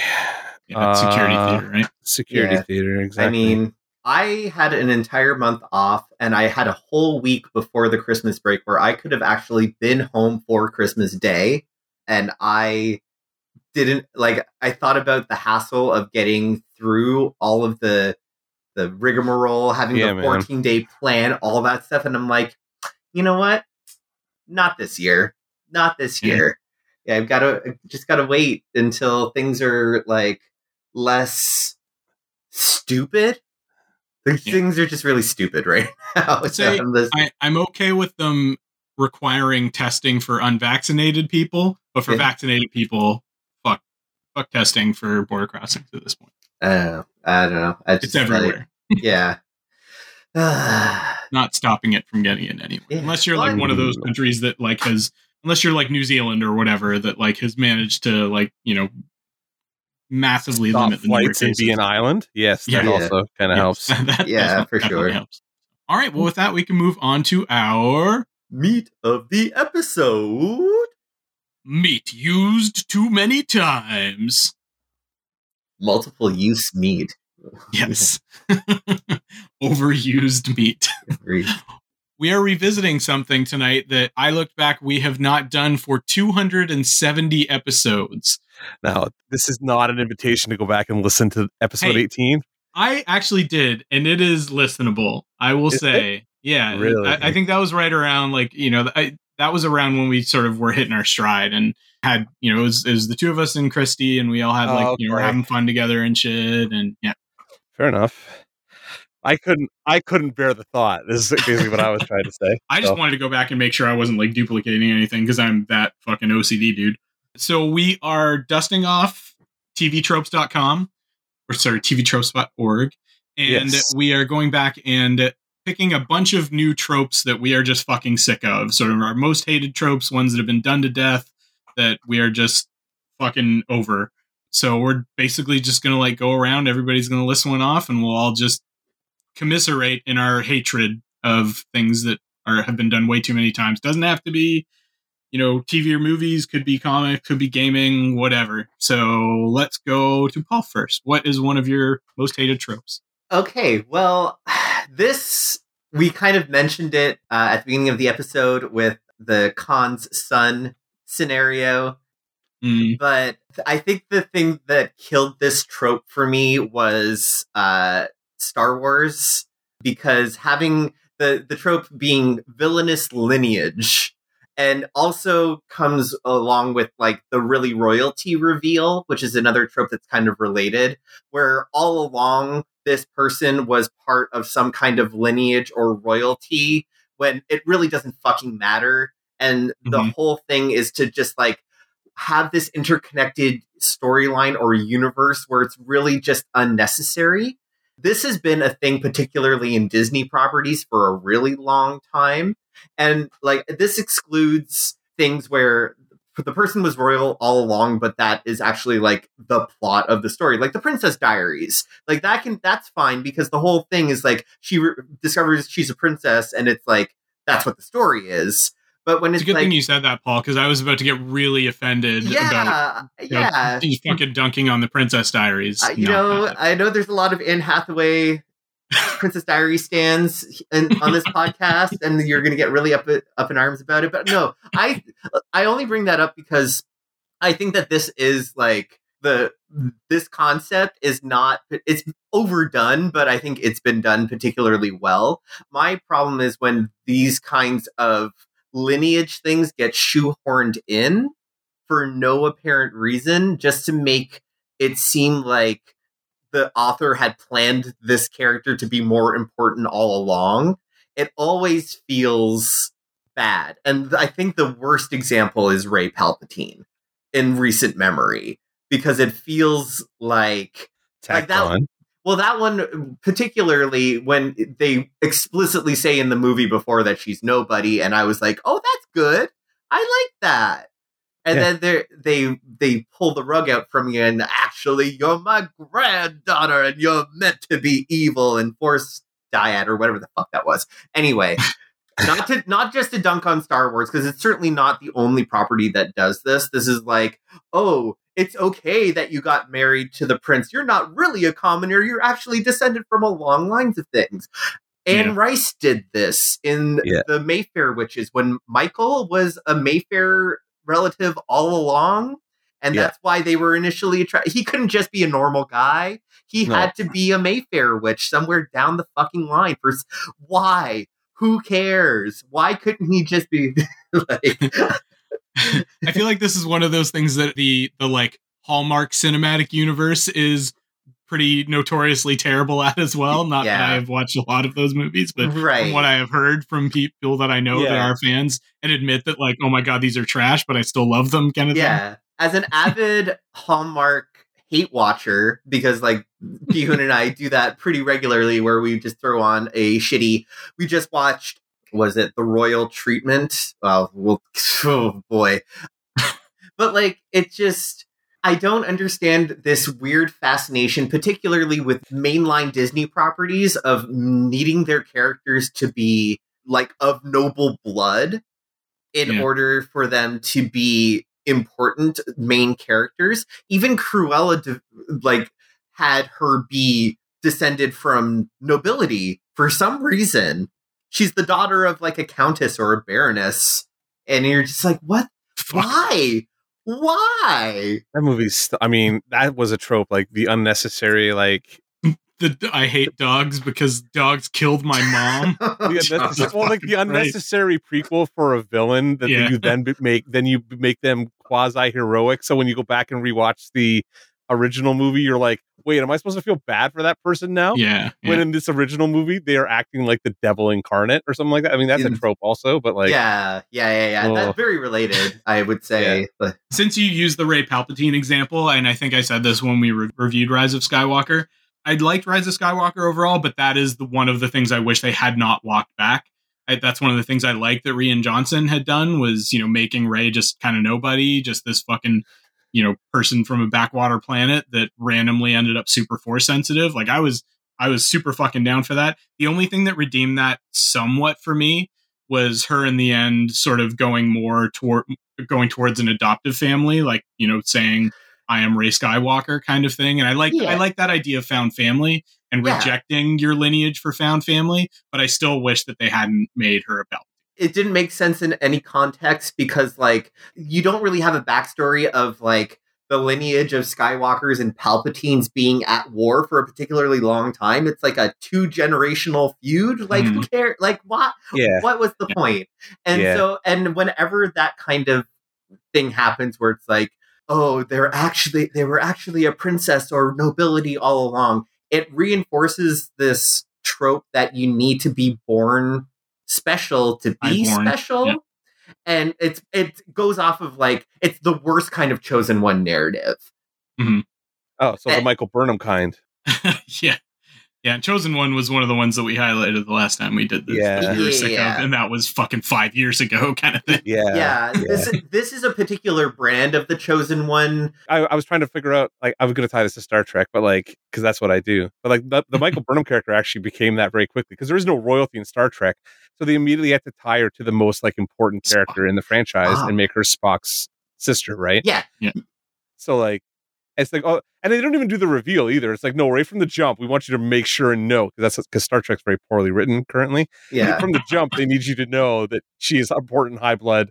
Yeah, security Uh, theater, right? security Yeah. theater. Exactly. I mean, I had an entire month off, and I had a whole week before the Christmas break where I could have actually been home for Christmas Day, and I didn't like. I thought about the hassle of getting through all of the the rigmarole, having Yeah, the man. 14 day plan, all that stuff, and I'm like, you know what? Not this year. Not this Yeah. year. Yeah, I've got to just got to wait until things are like less stupid. These Yeah. things are just really stupid right now. Say I'm I, I'm okay with them requiring testing for unvaccinated people, but for Yeah. vaccinated people, fuck, fuck testing for border crossings at this point. uh, I don't know. I It's just, like, everywhere. yeah. Not stopping it from getting in anywhere, Yeah. unless you're like one of those countries that like has, unless you're like New Zealand or whatever that like has managed to like you know massively Stop limit the number of flights and cases. be an island. Yes, that Yeah. also kind of Yeah, helps. that Yeah, for sure. helps. All right, well, with that, we can move on to our Meat of the episode. meat used too many times. Multiple use meat. Yes. Overused meat. We are revisiting something tonight that I looked back we have not done for 270 episodes. Now, this is not an invitation to go back and listen to episode Hey. 18. I actually did, and it is listenable. I will Is say, yeah. Really? I, I think that was right around like you know I, that was around when we sort of were hitting our stride and had you know it was, it was the two of us and Christy, and we all had like Oh, you know we're having fun together and shit, and yeah. Fair enough. I couldn't. I couldn't bear the thought. This is basically what I was trying to say. I just So, wanted to go back and make sure I wasn't like duplicating anything because I'm that fucking OCD dude. So we are dusting off tvtropes.com or sorry, tvtropes.org. And Yes. we are going back and picking a bunch of new tropes that we are just fucking sick of. Sort of our most hated tropes, ones that have been done to death that we are just fucking over. So we're basically just gonna like go around, everybody's gonna list one off, and we'll all just commiserate in our hatred of things that are have been done way too many times. Doesn't have to be, you know, TV or movies, could be comic, could be gaming, whatever. So let's go to Paul first. What is one of your most hated tropes? Okay, well, this we kind of mentioned it uh, at the beginning of the episode with the Khan's son scenario. Mm. But I think the thing that killed this trope for me was uh, Star Wars because having the the trope being villainous lineage and also comes along with like the really royalty reveal which is another trope that's kind of related where all along this person was part of some kind of lineage or royalty when it really doesn't fucking matter and the Mhm. whole thing is to just like have this interconnected storyline or universe where it's really just unnecessary this has been a thing particularly in disney properties for a really long time. And like this excludes things where the person was royal all along but that is actually like the plot of the story like the princess diaries. Like that can that's fine because the whole thing is like she re- discovers she's a princess and it's like that's what the story is but when It's it's, a good like thing you said that, Paul, because I was about to get really offended about yeah you know, yeah you fucking dunking on the Princess Diaries. Uh, you know, that. I know there's a lot of Anne Hathaway Princess Diary stands in, on this podcast, and you're going to get really up up in arms about it. But no, I I only bring that up because I think that this is like the this concept is not it's overdone, but I think it's been done particularly well. My problem is when these kinds of lineage things get shoehorned in for no apparent reason, just to make it seem like the author had planned this character to be more important all along. It always feels bad. And I think the worst example is Rey Palpatine in recent memory because it feels like Like that- on. Well, that one particularly when they explicitly say in the movie before that she's nobody, and I was like, "Oh, that's good. I like that." And Yeah. then they they they pull the rug out from you, and actually, you're my granddaughter, and you're meant to be evil and force dyad or whatever the fuck that was. Anyway, not to not just to dunk on Star Wars because it's certainly not the only property that does this. This is like, oh, it's okay that you got married to the prince. You're not really a commoner. You're actually descended from a long line of things. Anne Yeah. Rice did this in Yeah. the Mayfair Witches when Michael was a Mayfair relative all along. And Yeah. that's why they were initially attracted. He couldn't just be a normal guy. He No. had to be a Mayfair witch somewhere down the fucking line. For why? Who cares? Why couldn't he just be like? I feel like this is one of those things that the the like Hallmark cinematic universe is pretty notoriously terrible at as well. Not that I have watched a lot of those movies, but right? from what I have heard from people that I know that are fans and admit that like, oh my god, these are trash, but I still love them kind of thing. yeah as an avid hallmark hate watcher because like Gihun and i do that pretty regularly where we just throw on a shitty we just watched was it the royal treatment oh, well, well oh boy but like it just i don't understand this weird fascination particularly with mainline disney properties of needing their characters to be like of noble blood in Yeah. order for them to be important main characters. Even Cruella, de- like, had her be descended from nobility for some reason. She's the daughter of like a countess or a baroness, and you're just like, what? Why? Why? That movie's. st- I mean, that was a trope. Like the unnecessary. Like The, I hate dogs because dogs killed my mom. the unnecessary, well, like the Right. unnecessary prequel for a villain that Yeah. you then make. Then you make them quasi heroic. So when you go back and rewatch the original movie, you're like, wait, am I supposed to feel bad for that person now? yeah, When yeah. in this original movie, they are acting like the devil incarnate or something like that. I mean, that's a trope also, but like, yeah, yeah, yeah, yeah. Oh. That's very related, I would say. But since you used the Rey Palpatine example, and I think I said this when we re- reviewed Rise of Skywalker, I liked Rise of Skywalker overall, but that is the one of the things I wish they had not walked back. I, that's one of the things I liked that Rian Johnson had done was you know making Rey just kind of nobody, just this fucking you know person from a backwater planet that randomly ended up super force sensitive. Like I was I was super fucking down for that. The only thing that redeemed that somewhat for me was her in the end sort of going more toward going towards an adoptive family, like you know, saying I am Rey Skywalker kind of thing. And I like Yeah. I like that idea of found family and Yeah. rejecting your lineage for found family, but I still wish that they hadn't made her a Palpatine. It didn't make sense in any context because like you don't really have a backstory of like the lineage of Skywalkers and Palpatines being at war for a particularly long time. It's like a two generational feud. Like who mm-hmm. care? Like what? Yeah. What was the point? And Yeah. so and whenever that kind of thing happens where it's like, oh, they're actually they were actually a princess or nobility all along, it reinforces this trope that you need to be born special to be special. yeah. And it's it goes off of like it's the worst kind of chosen one narrative. Oh, so Eh. the Michael Burnham kind. yeah. Yeah, Chosen One was one of the ones that we highlighted the last time we did this. Yeah. that we were sick Yeah. of, and that was fucking five years ago, kind of thing. Yeah. yeah, this is this is a particular brand of the chosen one. I, I was trying to figure out like I was going to tie this to Star Trek, but like because that's what I do. But like the, the Michael Burnham character actually became that very quickly because there is no royalty in Star Trek, so they immediately had to tie her to the most like important character in the franchise Ah. and make her Spock's sister, right? Yeah. Yeah. So like it's like oh, and they don't even do the reveal either. It's like no, right from the jump, we want you to make sure and know because that's because Star Trek's very poorly written currently. Yeah. from the jump, they need you to know that she is important high blood.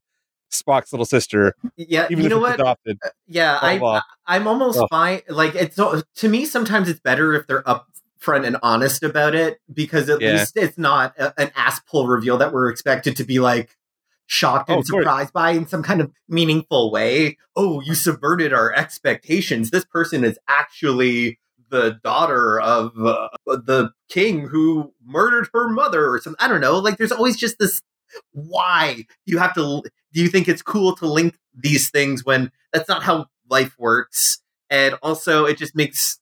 Spock's little sister, Yeah, even you know what? adopted. Uh, yeah, Oh, I, I'm almost Oh. fine. Like it's so- to me sometimes it's better if they're upfront and honest about it because at Yeah. least it's not a, an ass pull reveal that we're expected to be like shocked Oh, and course. surprised by in some kind of meaningful way. Oh, you subverted our expectations. This person is actually the daughter of uh, the king who murdered her mother or something. I don't know. Like there's always just this why you have to do you think it's cool to link these things when that's not how life works and also it just makes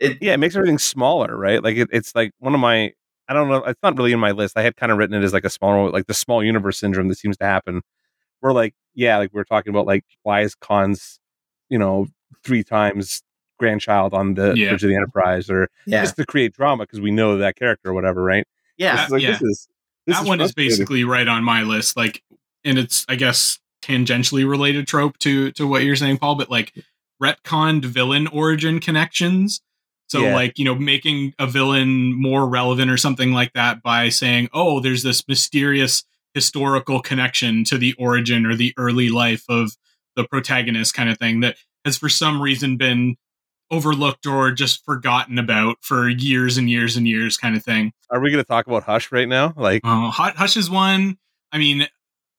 it yeah, it makes everything smaller, right? Like it, it's like one of my I don't know, it's not really in my list. I had kind of written it as like a small, like the small universe syndrome that seems to happen. We're like, yeah, like we are talking about like why is Khan's, you know, three times grandchild on the Yeah. bridge of the Enterprise or yeah just to create drama because we know that character or whatever, right? yeah This is like yeah. this is this that one is basically right on my list. Like, and it's I guess tangentially related trope to to what you're saying, Paul. But like retconned villain origin connections. So Yeah. like you know making a villain more relevant or something like that by saying, oh, there's this mysterious historical connection to the origin or the early life of the protagonist, kind of thing that has for some reason been overlooked or just forgotten about for years and years and years, kind of thing. Are we gonna talk about Hush right now? Like Uh, Hush is one. I mean,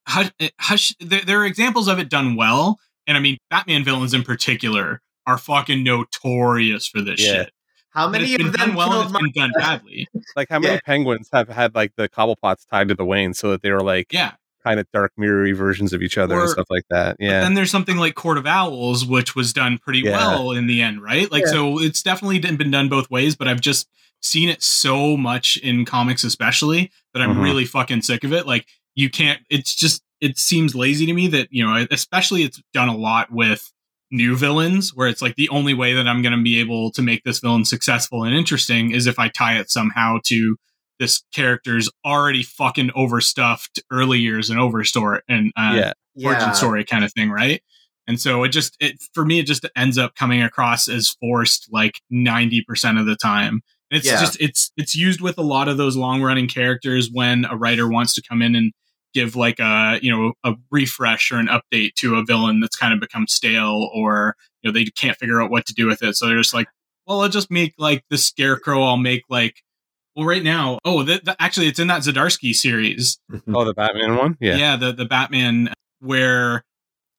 Hush. Hush there, there are examples of it done well, and I mean, Batman villains in particular are fucking notorious for this Yeah. shit. How many it's been of them done well and killed my- been done badly. like how many Yeah. penguins have had like the cobblepots tied to the Wayne so that they were like Yeah. kind of dark mirrory versions of each other and stuff like that. But Yeah. then there's something like Court of Owls, which was done pretty Yeah. well in the end, right? Like, Yeah. so it's definitely been been done both ways, but I've just seen it so much in comics, especially that I'm Mhm. really fucking sick of it. Like, you can't, it's just, it seems lazy to me that, you know, especially it's done a lot with new villains where it's like the only way that I'm going to be able to make this villain successful and interesting is if I tie it somehow to this character's already fucking overstuffed early years and overstore and uh, yeah. origin yeah story kind of thing, right? And so it just it for me it just ends up coming across as forced like 90% of the time. And it's Yeah. just it's it's used with a lot of those long running characters when a writer wants to come in and give like a you know a refresh or an update to a villain that's kind of become stale or you know they can't figure out what to do with it so they're just like well i'll just make like the scarecrow i'll make like well right now oh that that- actually it's in that Zdarsky series Oh, the Batman one. Yeah. yeah, the the Batman where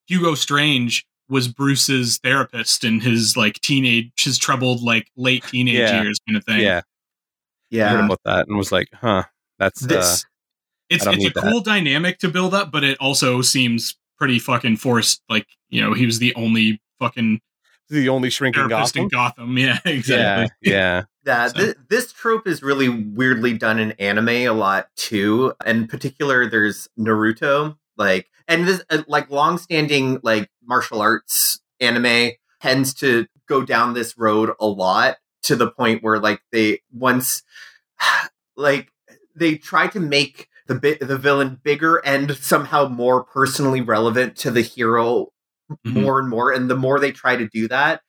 Hugo Strange was Bruce's therapist in his like teenage, his troubled like late teenage Yeah. years kind of thing. Yeah. I heard yeah about that and was like, huh, that's uh, this it's it's a that. cool dynamic to build up, but it also seems pretty fucking forced. Like you know, he was the only fucking the only shrinking therapist Gotham. in Gotham. Yeah, Yeah. exactly. Yeah. Yeah, So- thi- this trope is really weirdly done in anime a lot too. In particular, there's Naruto, like, and this uh, like long-standing like martial arts anime tends to go down this road a lot to the point where like they once like they try to make the bi- the villain bigger and somehow more personally relevant to the hero Mhm. more and more, and the more they try to do that,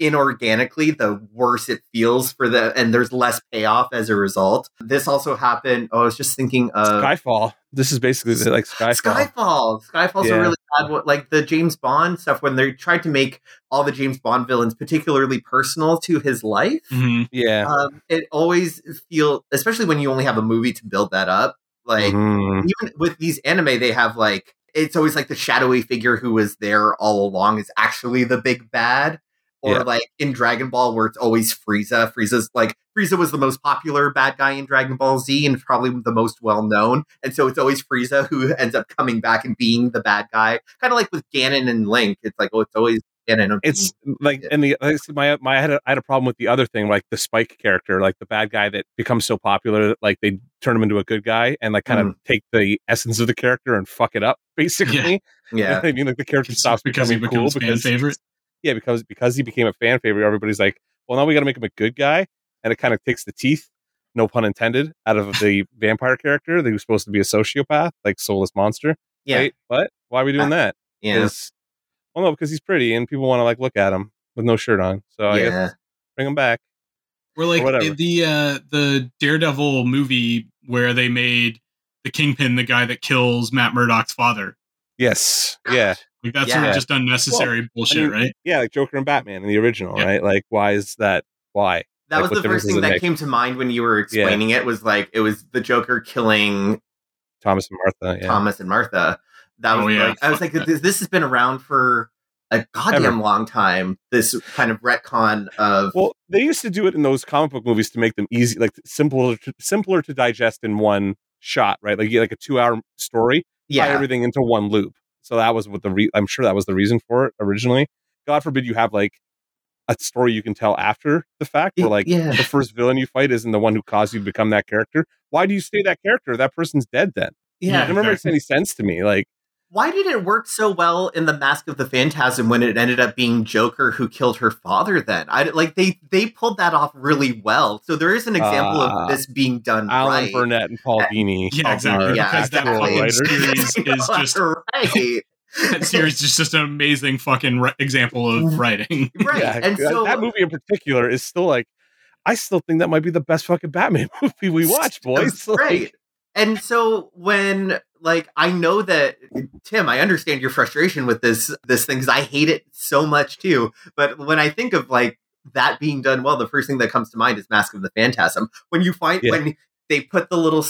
inorganically, the worse it feels for the, and there's less payoff as a result. This also happened. Oh, I was just thinking of Skyfall. This is basically like Skyfall. Skyfall. Skyfall's Yeah. a really bad one. Like the James Bond stuff when they tried to make all the James Bond villains particularly personal to his life. Mhm. Yeah. Um, it always feel, especially when you only have a movie to build that up. Like Mhm. even with these anime, they have like it's always like the shadowy figure who was there all along is actually the big bad. Or Yeah. like in Dragon Ball, where it's always Frieza. Frieza's like Frieza was the most popular bad guy in Dragon Ball Z and probably the most well known, and so it's always Frieza who ends up coming back and being the bad guy. Kind of like with Ganon and Link, it's like oh, it's always Ganon. It's mm, like, and the like, my my I had, a, I had a problem with the other thing, like the Spike character, like the bad guy that becomes so popular that like they turn him into a good guy and like kind of mm-hmm. take the essence of the character and fuck it up, basically. Know yeah, I mean, like the character stops because he becoming cool becomes fan because favorite. Yeah, because because he became a fan favorite, everybody's like, well, now we got to make him a good guy, and it kind of takes the teeth, no pun intended, out of the vampire character that was supposed to be a sociopath, like soulless monster. yeah, Right? What? Why are we doing that? yeah, 'Cause- well, no, because he's pretty and people want to like look at him with no shirt on. So I guess bring him back. We're like the uh, the Daredevil movie where they made the Kingpin the guy that kills Matt Murdock's father. Yes. Yeah. Like that's Yeah. just unnecessary bullshit, mean, right? Yeah, like Joker and Batman in the original, Yeah. right? Like, why is that? Why? That Like, was the first thing that make? came to mind when you were explaining it. Was like it was the Joker killing Thomas and Martha. Yeah. Thomas and Martha. That oh, was Oh, yeah, like I was like, this, this has been around for a goddamn Ever. long time. This kind of retcon of Well, they used to do it in those comic book movies to make them easy, like simpler, to, simpler to digest in one shot, right? Like you get like a two-hour story, tie yeah, everything into one loop. So that was what the re- I'm sure that was the reason for it originally. God forbid you have like a story you can tell after the fact, where like yeah, the first villain you fight isn't the one who caused you to become that character. Why do you stay that character? That person's dead then. yeah. It never makes any sense to me. Like, Why did it work so well in the Mask of the Phantasm when it ended up being Joker who killed her father? Then I like they they pulled that off really well. So there is an example Uh, of this being done Alan right. Burnett and Paul Uh, Dini. Yeah, exactly. yeah, because that exactly. fucking series is just right, that series is just an amazing fucking ri- example of writing. right. Yeah, and that- so that movie in particular is still like, I still think that might be the best fucking Batman movie we watch, boys. Like, right. And so when like I know that Tim, I understand your frustration with this this thing because I hate it so much too. But when I think of like that being done well, the first thing that comes to mind is Mask of the Phantasm. When you find Yeah. when they put the little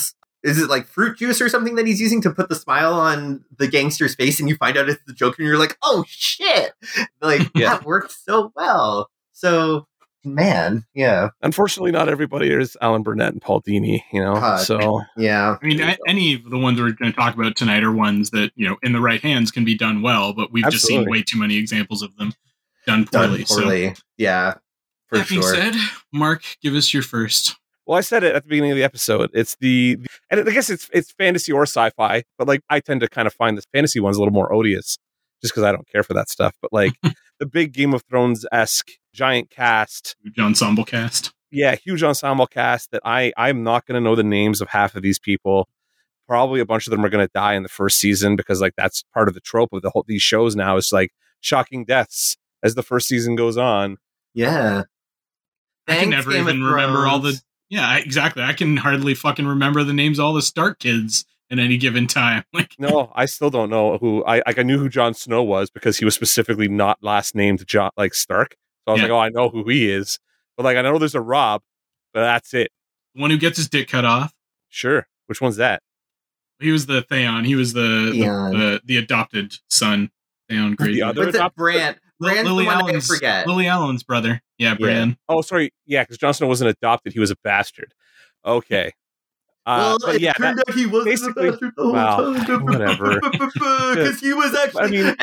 is it like fruit juice or something that he's using to put the smile on the gangster's face, and you find out it's the Joker, and you're like, oh shit! Like Yeah. that worked so well. So man, yeah, Unfortunately, not everybody is Alan Burnett and Paul Dini, you know. God. So yeah. I mean, a- any of the ones we're going to talk about tonight are ones that you know, in the right hands, can be done well. But we've just seen way too many examples of them done done poorly. poorly. yeah, for So, that being sure. said, Mark, give us your first. Well, I said it at the beginning of the episode. It's the, the- and I guess it's it's fantasy or sci-fi, but like I tend to kind of find the fantasy ones a little more odious, just because I don't care for that stuff. But like the big Game of Thrones esque giant cast, huge ensemble cast. yeah, huge ensemble cast that I I'm not going to know the names of half of these people. Probably a bunch of them are going to die in the first season because like that's part of the trope of the whole these shows now is like shocking deaths as the first season goes on. Yeah. I can never Game even remember all the. Yeah, exactly. I can hardly fucking remember the names of all the Stark kids at any given time. Like, No, I still don't know who I like. I knew who Jon Snow was because he was specifically not last named John like Stark. So I was Yeah. like, oh, I know who he is. But like, I know there's a Robb, but that's it. the one who gets his dick cut off. Sure, which one's that? He was the Theon. He was the the, the, the adopted son. Theon Greyjoy. other- What's it? adopted- Brand. Brand's Lily the one I Allen's forget. Lily Allen's brother. Yeah, Yeah. Oh, sorry, yeah, because Jon Snow wasn't adopted; he was a bastard. Okay, uh, well, yeah, turned that, out he wasn't basically- a the whole well, time. whatever. Because he was actually. I mean,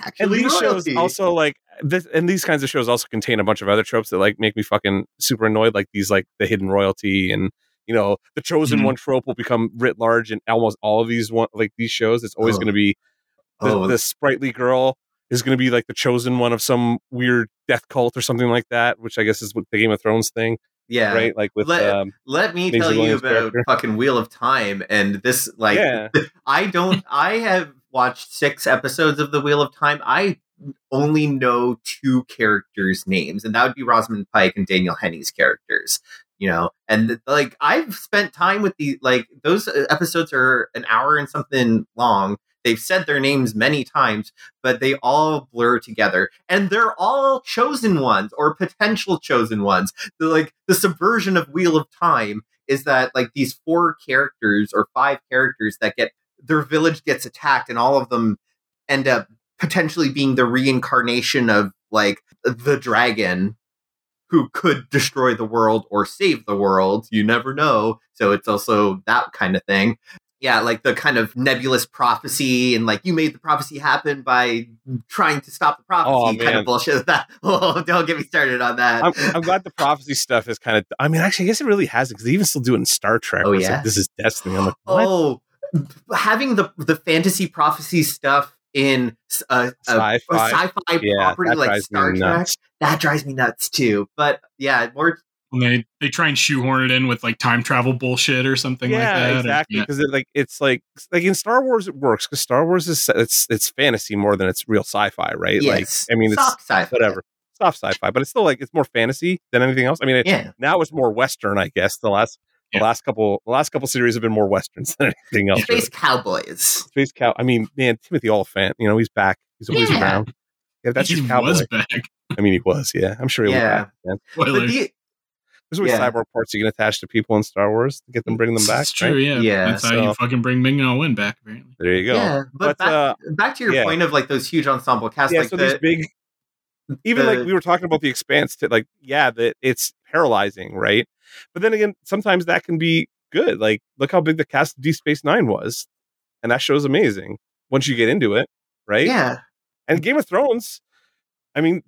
actually and these royalty. shows also like this, and these kinds of shows also contain a bunch of other tropes that like make me fucking super annoyed, like these like the hidden royalty and you know the chosen Mhm. one trope will become writ large in almost all of these one like these shows. It's always Oh. going to be the, Oh. the sprightly girl is going to be like the chosen one of some weird death cult or something like that, which I guess is what the Game of Thrones thing, yeah. right? Like with Let- um, Let me Maisie tell you about character. fucking Wheel of Time and this. Like, yeah, I don't. I have watched six episodes of the Wheel of Time. I only know two characters' names, and that would be Rosamund Pike and Daniel Henney's characters. You know, and like I've spent time with the like those uh, episodes are an hour and something long. They've said their names many times, but they all blur together, and they're all chosen ones or potential chosen ones. The, like the subversion of Wheel of Time is that like these four characters or five characters that get their village gets attacked, and all of them end up potentially being the reincarnation of like the dragon who could destroy the world or save the world. You never know. So it's also that kind of thing. Yeah, like the kind of nebulous prophecy and like you made the prophecy happen by trying to stop the prophecy Oh, kind of bullshit. That oh, don't get me started on that. I'm, I'm glad the prophecy stuff is kind of. I mean, actually, I guess it really has because they even still do it in Star Trek. Oh, yeah? like, this is destiny. I'm like, what? oh, having the the fantasy prophecy stuff in a, uh, a, a Sci-fi. sci-fi yeah, property like Star Trek, nuts. that drives me nuts too. But yeah, more And they they try and shoehorn it in with like time travel bullshit or something like that. and- exactly. yeah. Because it, like it's like like in Star Wars it works because Star Wars is it's it's fantasy more than it's real sci-fi, right? yes, Like I mean, it's soft sci-fi. whatever soft sci-fi, but it's still like it's more fantasy than anything else. I mean, it, Yeah, now it's more Western, I guess. The last the last couple the last couple series have been more Westerns than anything else. space really. cowboys. Space cow. I mean, man, Timothy Olyphant. You know, he's back. He's always Yeah. around. Yeah, that's he his cowboy. was back. I mean, he was. Yeah, I'm sure he Yeah. was back. Man. But the, There's always Yeah. cyborg parts you can attach to people in Star Wars to get them, bring them back. It's true, right? yeah. Yeah, That's how you fucking bring Ming Na Wen back, apparently. There you go. yeah, but, But, back, uh, back to your yeah. point of like those huge ensemble casts, yeah, like so the, these big even the- like we were talking about the expanse to like yeah that it's paralyzing right but then again sometimes that can be good like look how big the cast of deep space nine was and that show's amazing once you get into it right yeah, and game of thrones i mean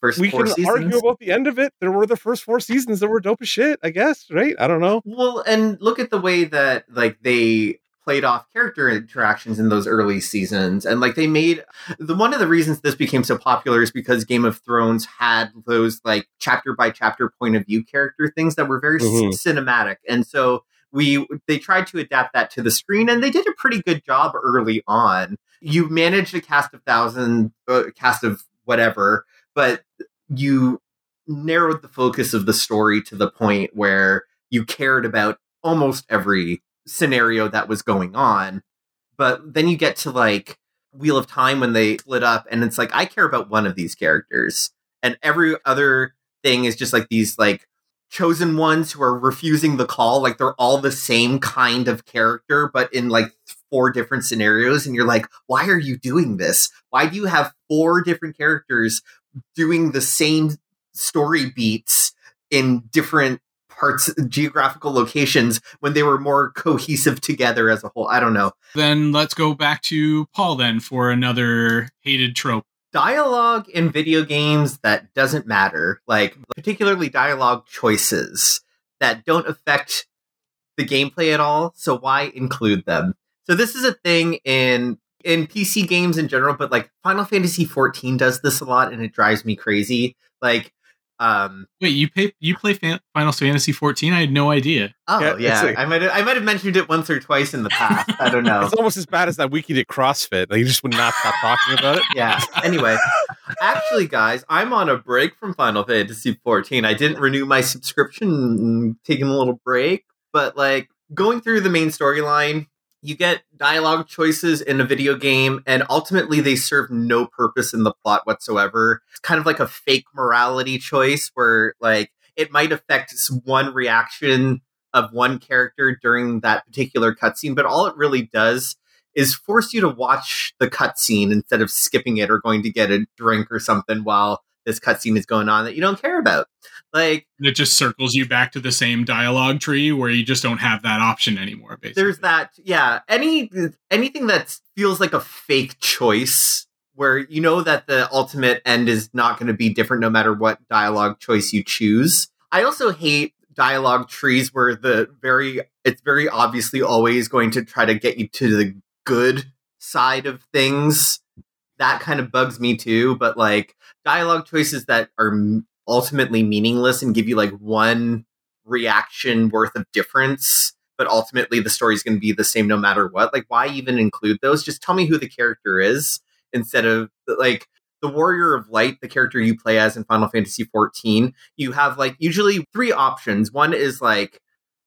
first we four can seasons. argue about the end of it there were the first four seasons that were dope as shit i guess right i don't know Well, and look at the way that like they played off character interactions in those early seasons and like they made the one of the reasons this became so popular is because Game of Thrones had those like chapter by chapter point of view character things that were very Mhm. cinematic and so we they tried to adapt that to the screen and they did a pretty good job early on you managed a cast of thousand uh, cast of whatever but you narrowed the focus of the story to the point where you cared about almost every scenario that was going on. But then you get to like Wheel of Time when they split up, and it's like, I care about one of these characters. And every other thing is just like these like chosen ones who are refusing the call. Like they're all the same kind of character, but in like four different scenarios. And you're like, why are you doing this? Why do you have four different characters doing the same story beats in different parts geographical locations when they were more cohesive together as a whole. I don't know. Then let's go back to Paul then for another hated trope. dialogue in video games that doesn't matter like particularly dialogue choices that don't affect the gameplay at all so why include them? So this is a thing in in pc games in general but like final fantasy 14 does this a lot and it drives me crazy like um Wait, you pay you play Fan- Final Fantasy 14? I had no idea. Oh Yeah, yeah, like- I might I might have mentioned it once or twice in the past. I don't know. it's almost as bad as that wiki did crossfit like you just would not stop talking about it yeah. Anyway, actually, guys, I'm on a break from Final Fantasy 14. I didn't renew my subscription, taking a little break, but like going through the main storyline, you get dialogue choices in a video game, and ultimately they serve no purpose in the plot whatsoever. It's kind of like a fake morality choice where like it might affect one reaction of one character during that particular cutscene, but all it really does is force you to watch the cutscene instead of skipping it or going to get a drink or something while this cutscene is going on that you don't care about. Like And it just circles you back to the same dialogue tree where you just don't have that option anymore, basically. there's that yeah, any anything that feels like a fake choice where you know that the ultimate end is not going to be different no matter what dialogue choice you choose. I also hate dialogue trees where the very it's very obviously always going to try to get you to the good side of things. That kind of bugs me too, but like dialogue choices that are ultimately meaningless and give you like one reaction worth of difference but ultimately the story's going to be the same no matter what like why even include those just tell me who the character is instead of like the Warrior of Light, the character you play as in Final Fantasy 14, you have like usually three options. One is like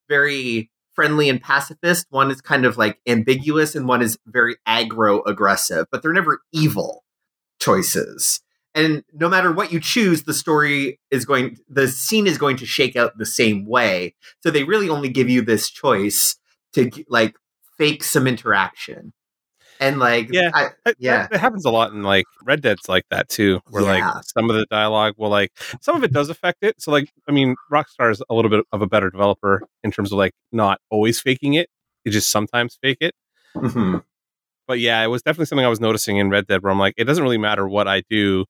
very friendly and pacifist, one is kind of like ambiguous, and one is very aggro aggressive, but they're never evil choices. And no matter what you choose, the story is going, the scene is going to shake out the same way. So they really only give you this choice to like fake some interaction. And like, Yeah. I, It- Yeah. it happens a lot in like Red Dead's like that too, where Yeah. like some of the dialogue will like some of it does affect it. So like, I mean, Rockstar is a little bit of a better developer in terms of like not always faking it; it just sometimes fake it. Mhm. But yeah, it was definitely something I was noticing in Red Dead, where I'm like, it doesn't really matter what I do,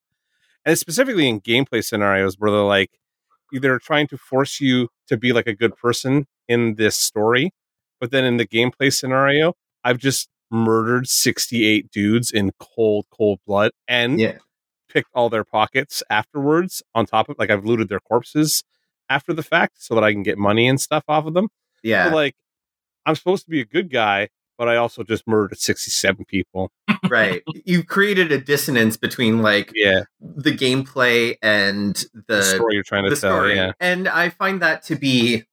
and specifically in gameplay scenarios where they're like either trying to force you to be like a good person in this story, but then in the gameplay scenario, I've just murdered 68 dudes in cold, cold blood and yeah. picked all their pockets afterwards on top of like I've looted their corpses after the fact so that I can get money and stuff off of them. Yeah. So, like I'm supposed to be a good guy, but I also just murdered 67 people. right. You created a dissonance between like Yeah. the gameplay and the, The, story you're trying to tell. story. Yeah. And I find that to be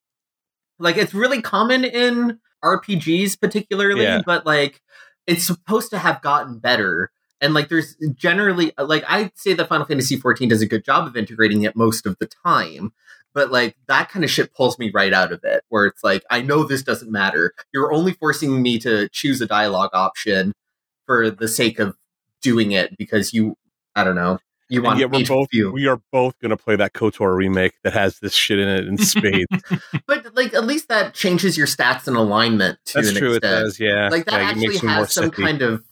like it's really common in RPGs particularly, Yeah. but like it's supposed to have gotten better. And like there's generally like I'd say that Final Fantasy 14 does a good job of integrating it most of the time. But like that kind of shit pulls me right out of it, where it's like, I know this doesn't matter. You're only forcing me to choose a dialogue option for the sake of doing it because you, I don't know, you want me we're to both feel. we are both gonna play that KOTOR remake that has this shit in it in spades. But like at least that changes your stats and alignment to That's true. It does. Yeah. Like that yeah, actually makes you more has some sippy. kind of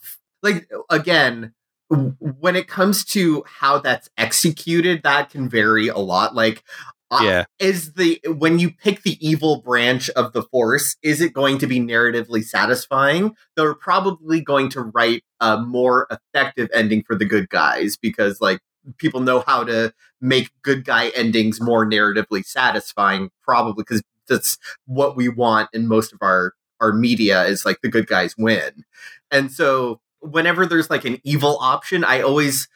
like again when it comes to how that's executed, that can vary a lot. Like uh, Yeah. is the when you pick the evil branch of the force is it going to be narratively satisfying they're probably going to write a more effective ending for the good guys because like people know how to make good guy endings more narratively satisfying probably because that's what we want in most of our our media is like the good guys win and so whenever there's like an evil option i always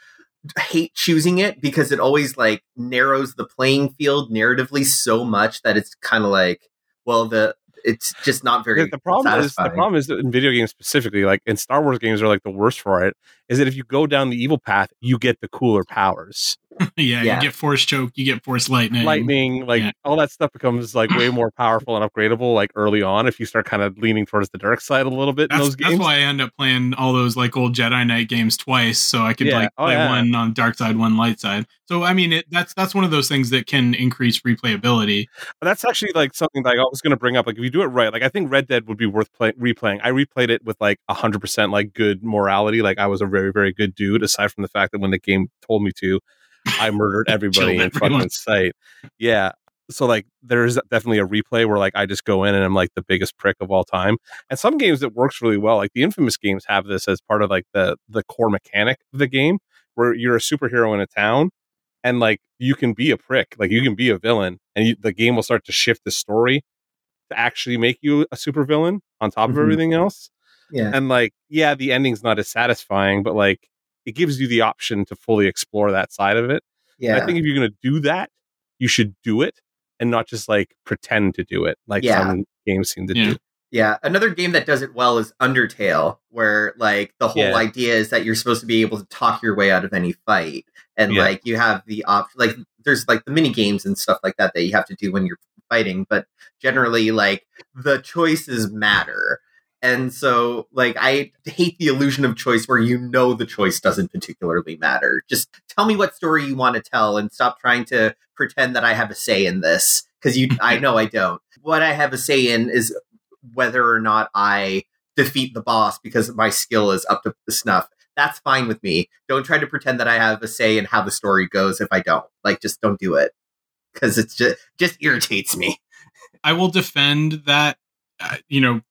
hate choosing it because it always like narrows the playing field narratively so much that it's kind of like well the it's just not very The, the problem is the problem is that in video games specifically, like in Star Wars games, are like the worst for it. Is that if you go down the evil path, you get the cooler powers, yeah, Yeah. you get force choke, you get force lightning. lightning, like Yeah. all that stuff becomes like way more powerful and upgradable. Like early on, if you start kind of leaning towards the dark side a little bit in That's, those that's why I end up playing all those like old Jedi Knight games twice, so I could Yeah. like Oh, play yeah. one on dark side, one light side. So I mean, it, that's that's one of those things that can increase replayability. But that's actually like something that I was going to bring up. Like if you do it right, like I think Red Dead would be worth play- replaying. I replayed it with like hundred percent like good morality. Like I was a very very good dude. Aside from the fact that when the game told me to, I murdered everybody in fucking sight. Yeah. So like there's definitely a replay where like I just go in and I'm like the biggest prick of all time. And some games it works really well. Like the infamous games have this as part of like the the core mechanic of the game where you're a superhero in a town and like you can be a prick, like you can be a villain, and you, the game will start to shift the story to actually make you a supervillain on top of Mhm. everything else. yeah And like, yeah, the ending's not as satisfying, but like it gives you the option to fully explore that side of it. And yeah I think if you're gonna do that, you should do it and not just like pretend to do it like Yeah. some games seem to Yeah. do. Yeah, another game that does it well is Undertale, where like the whole Yeah. idea is that you're supposed to be able to talk your way out of any fight, and Yeah. like you have the option, like there's like the mini games and stuff like that that you have to do when you're fighting, but generally like the choices matter. And so, like, I hate the illusion of choice where you know the choice doesn't particularly matter. Just tell me what story you want to tell and stop trying to pretend that I have a say in this because you, I know I don't. What I have a say in is whether or not I defeat the boss because my skill is up to snuff. That's fine with me. Don't try to pretend that I have a say in how the story goes if I don't. Like, just don't do it because it's just just irritates me. I will defend that, uh, you know,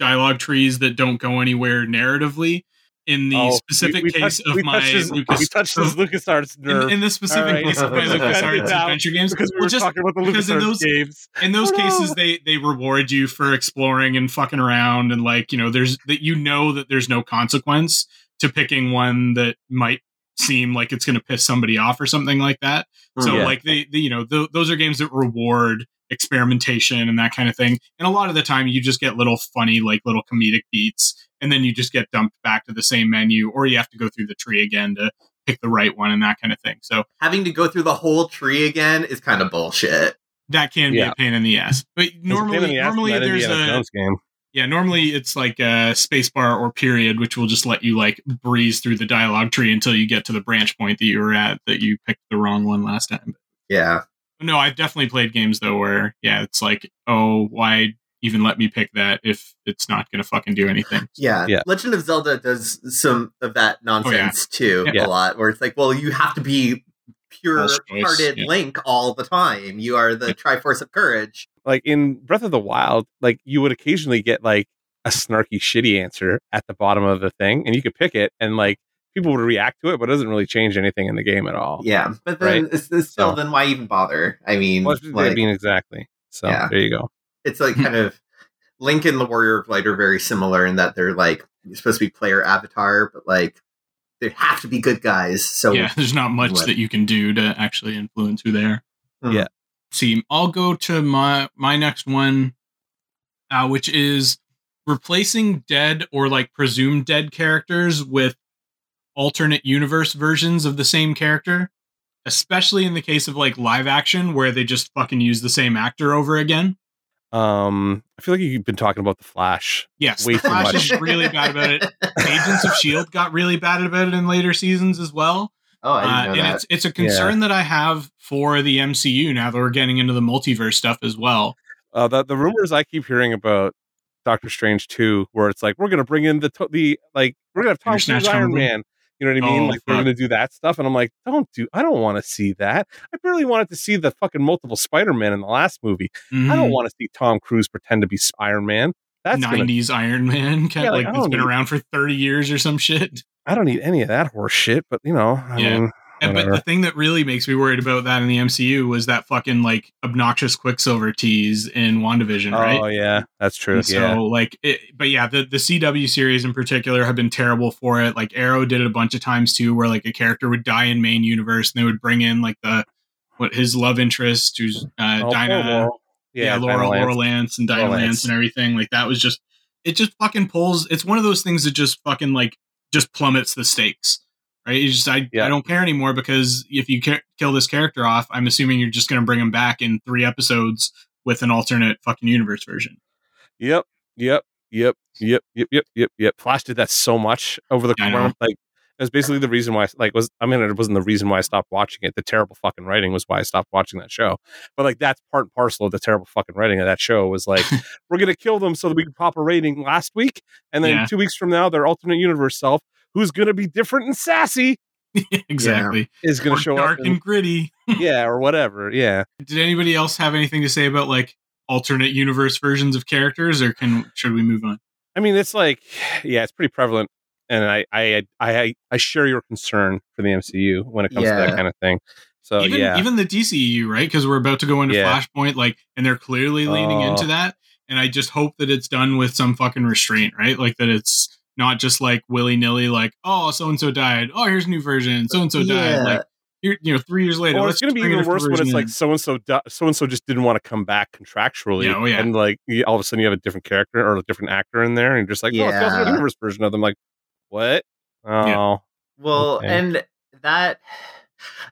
dialogue trees that don't go anywhere narratively. In the Oh, specific we- we case touched- of we my touched his, Lucas, we touched his LucasArts nerve in, in the specific All right. case of my Okay. LucasArts adventure games, because we well, were just talking about the because in those- games. in those Oh, no. cases they they reward you for exploring and fucking around and like you know there's that you know that there's no consequence to picking one that might seem like it's going to piss somebody off or something like that. So mm, Yeah. like they, they you know th- those are games that reward experimentation and that kind of thing. And a lot of the time you just get little funny like little comedic beats and then you just get dumped back to the same menu or you have to go through the tree again to pick the right one and that kind of thing. So Having to go through the whole tree again is kind of bullshit. that can be Yeah. a pain in the ass. But It's a pain in normally the ass normally there's a game. yeah, normally it's like a spacebar or period, which will just let you like breeze through the dialogue tree until you get to the branch point that you were at that you picked the wrong one last time. Yeah. No, I've definitely played games though where yeah, it's like, oh, why even let me pick that if it's not going to fucking do anything? Yeah. Yeah. Legend of Zelda does some of that oh, nonsense too Yeah. a lot, where it's like, well, you have to be pure hearted yeah. Link all the time. You are the Triforce of Courage. Like in Breath of the Wild, like you would occasionally get like a snarky, shitty answer at the bottom of the thing, and you could pick it, and like people would react to it, but it doesn't really change anything in the game at all. Yeah. But then it's, it's still, So- then why even bother? I mean, Well, it's- like, I mean, exactly. So Yeah. there you go. it's like kind of Link and the Warrior of Light are very similar in that they're like you're supposed to be player avatar, but like they have to be good guys. So yeah, there's not much What? that you can do to actually influence who they are. Mhm. Yeah. See, I'll go to my my next one, uh, which is replacing dead or like presumed dead characters with alternate universe versions of the same character, especially in the case of like live action where they just fucking use the same actor over again. Um, I feel like you've been talking about the Flash. Yes, Way the too Flash much. is really bad about it. Agents of Shield got really bad about it in later seasons as well. Oh, I Uh, didn't know and that. it's it's a concern that I have for the MCU now that we're getting into the multiverse stuff as well. Uh, the the rumors I keep hearing about Doctor Strange two, where it's like we're gonna bring in the to- the like we're gonna have Tom Cruise Iron Man. You know what I mean? Oh, like we're gonna do that stuff, and I'm like, don't do. I don't want to see that. I barely wanted to see the fucking multiple Spider Man in the last movie. I Mhm. don't want to see Tom Cruise pretend to be Iron Man. That's gonna, 90s Iron Man, kind Yeah, of like, like, I it's been need- around for 30 years or some shit. I don't need any of that horse shit. But you know, I Yeah. mean, But the thing that really makes me worried about that in the MCU was that fucking like obnoxious Quicksilver tease in WandaVision, right? oh yeah, that's true. And so like it, but yeah the, the cw series in particular have been terrible for it like arrow did it a bunch of times too where like a character would die in main universe and they would bring in like the what his love interest who's uh Oh, dinah Laurel. yeah, Dinah laurel Lance. laurel lance and dinah lance. Lance. and everything like that was just it just fucking pulls it's one of those things that just fucking like just plummets the stakes right you just i, Yeah. I don't care anymore because if you ca- kill this character off i'm assuming you're just going to bring him back in three episodes with an alternate fucking universe version Yep, yep, yep, yep, yep, yep, yep, yep. Flash did that so much over the know. like was basically the reason why like was I mean it wasn't the reason why I stopped watching it. The terrible fucking writing was why I stopped watching that show. But like that's part and parcel of the terrible fucking writing of that show was like we're gonna kill them so that we can pop a rating last week, and then Yeah. two weeks from now their alternate universe self, who's gonna be different and sassy, exactly is gonna Or show dark up. and gritty. yeah, or whatever. Yeah. Did anybody else have anything to say about like alternate universe versions of characters, or can should we move on? I mean, it's like, yeah, it's pretty prevalent, and I, I, I, I share your concern for the MCU when it comes to that kind of thing. So even yeah, even the DCEU, right? Because we're about to go into Yeah. Flashpoint, like, and they're clearly leaning Oh. into that. And I just hope that it's done with some fucking restraint, right? Like that it's not just like willy nilly, like, oh, so and so died. Oh, here's a new version. So and so died. Yeah. Like, here, you know, three years later. or it's going to be even worse when it's version like so and so, so and so just didn't want to come back contractually, Yeah, oh, yeah. and like all of a sudden you have a different character or a different actor in there, and you're just like, oh, it's the alternate universe version of them. Like, what? Oh, Yeah. Well, Okay. and that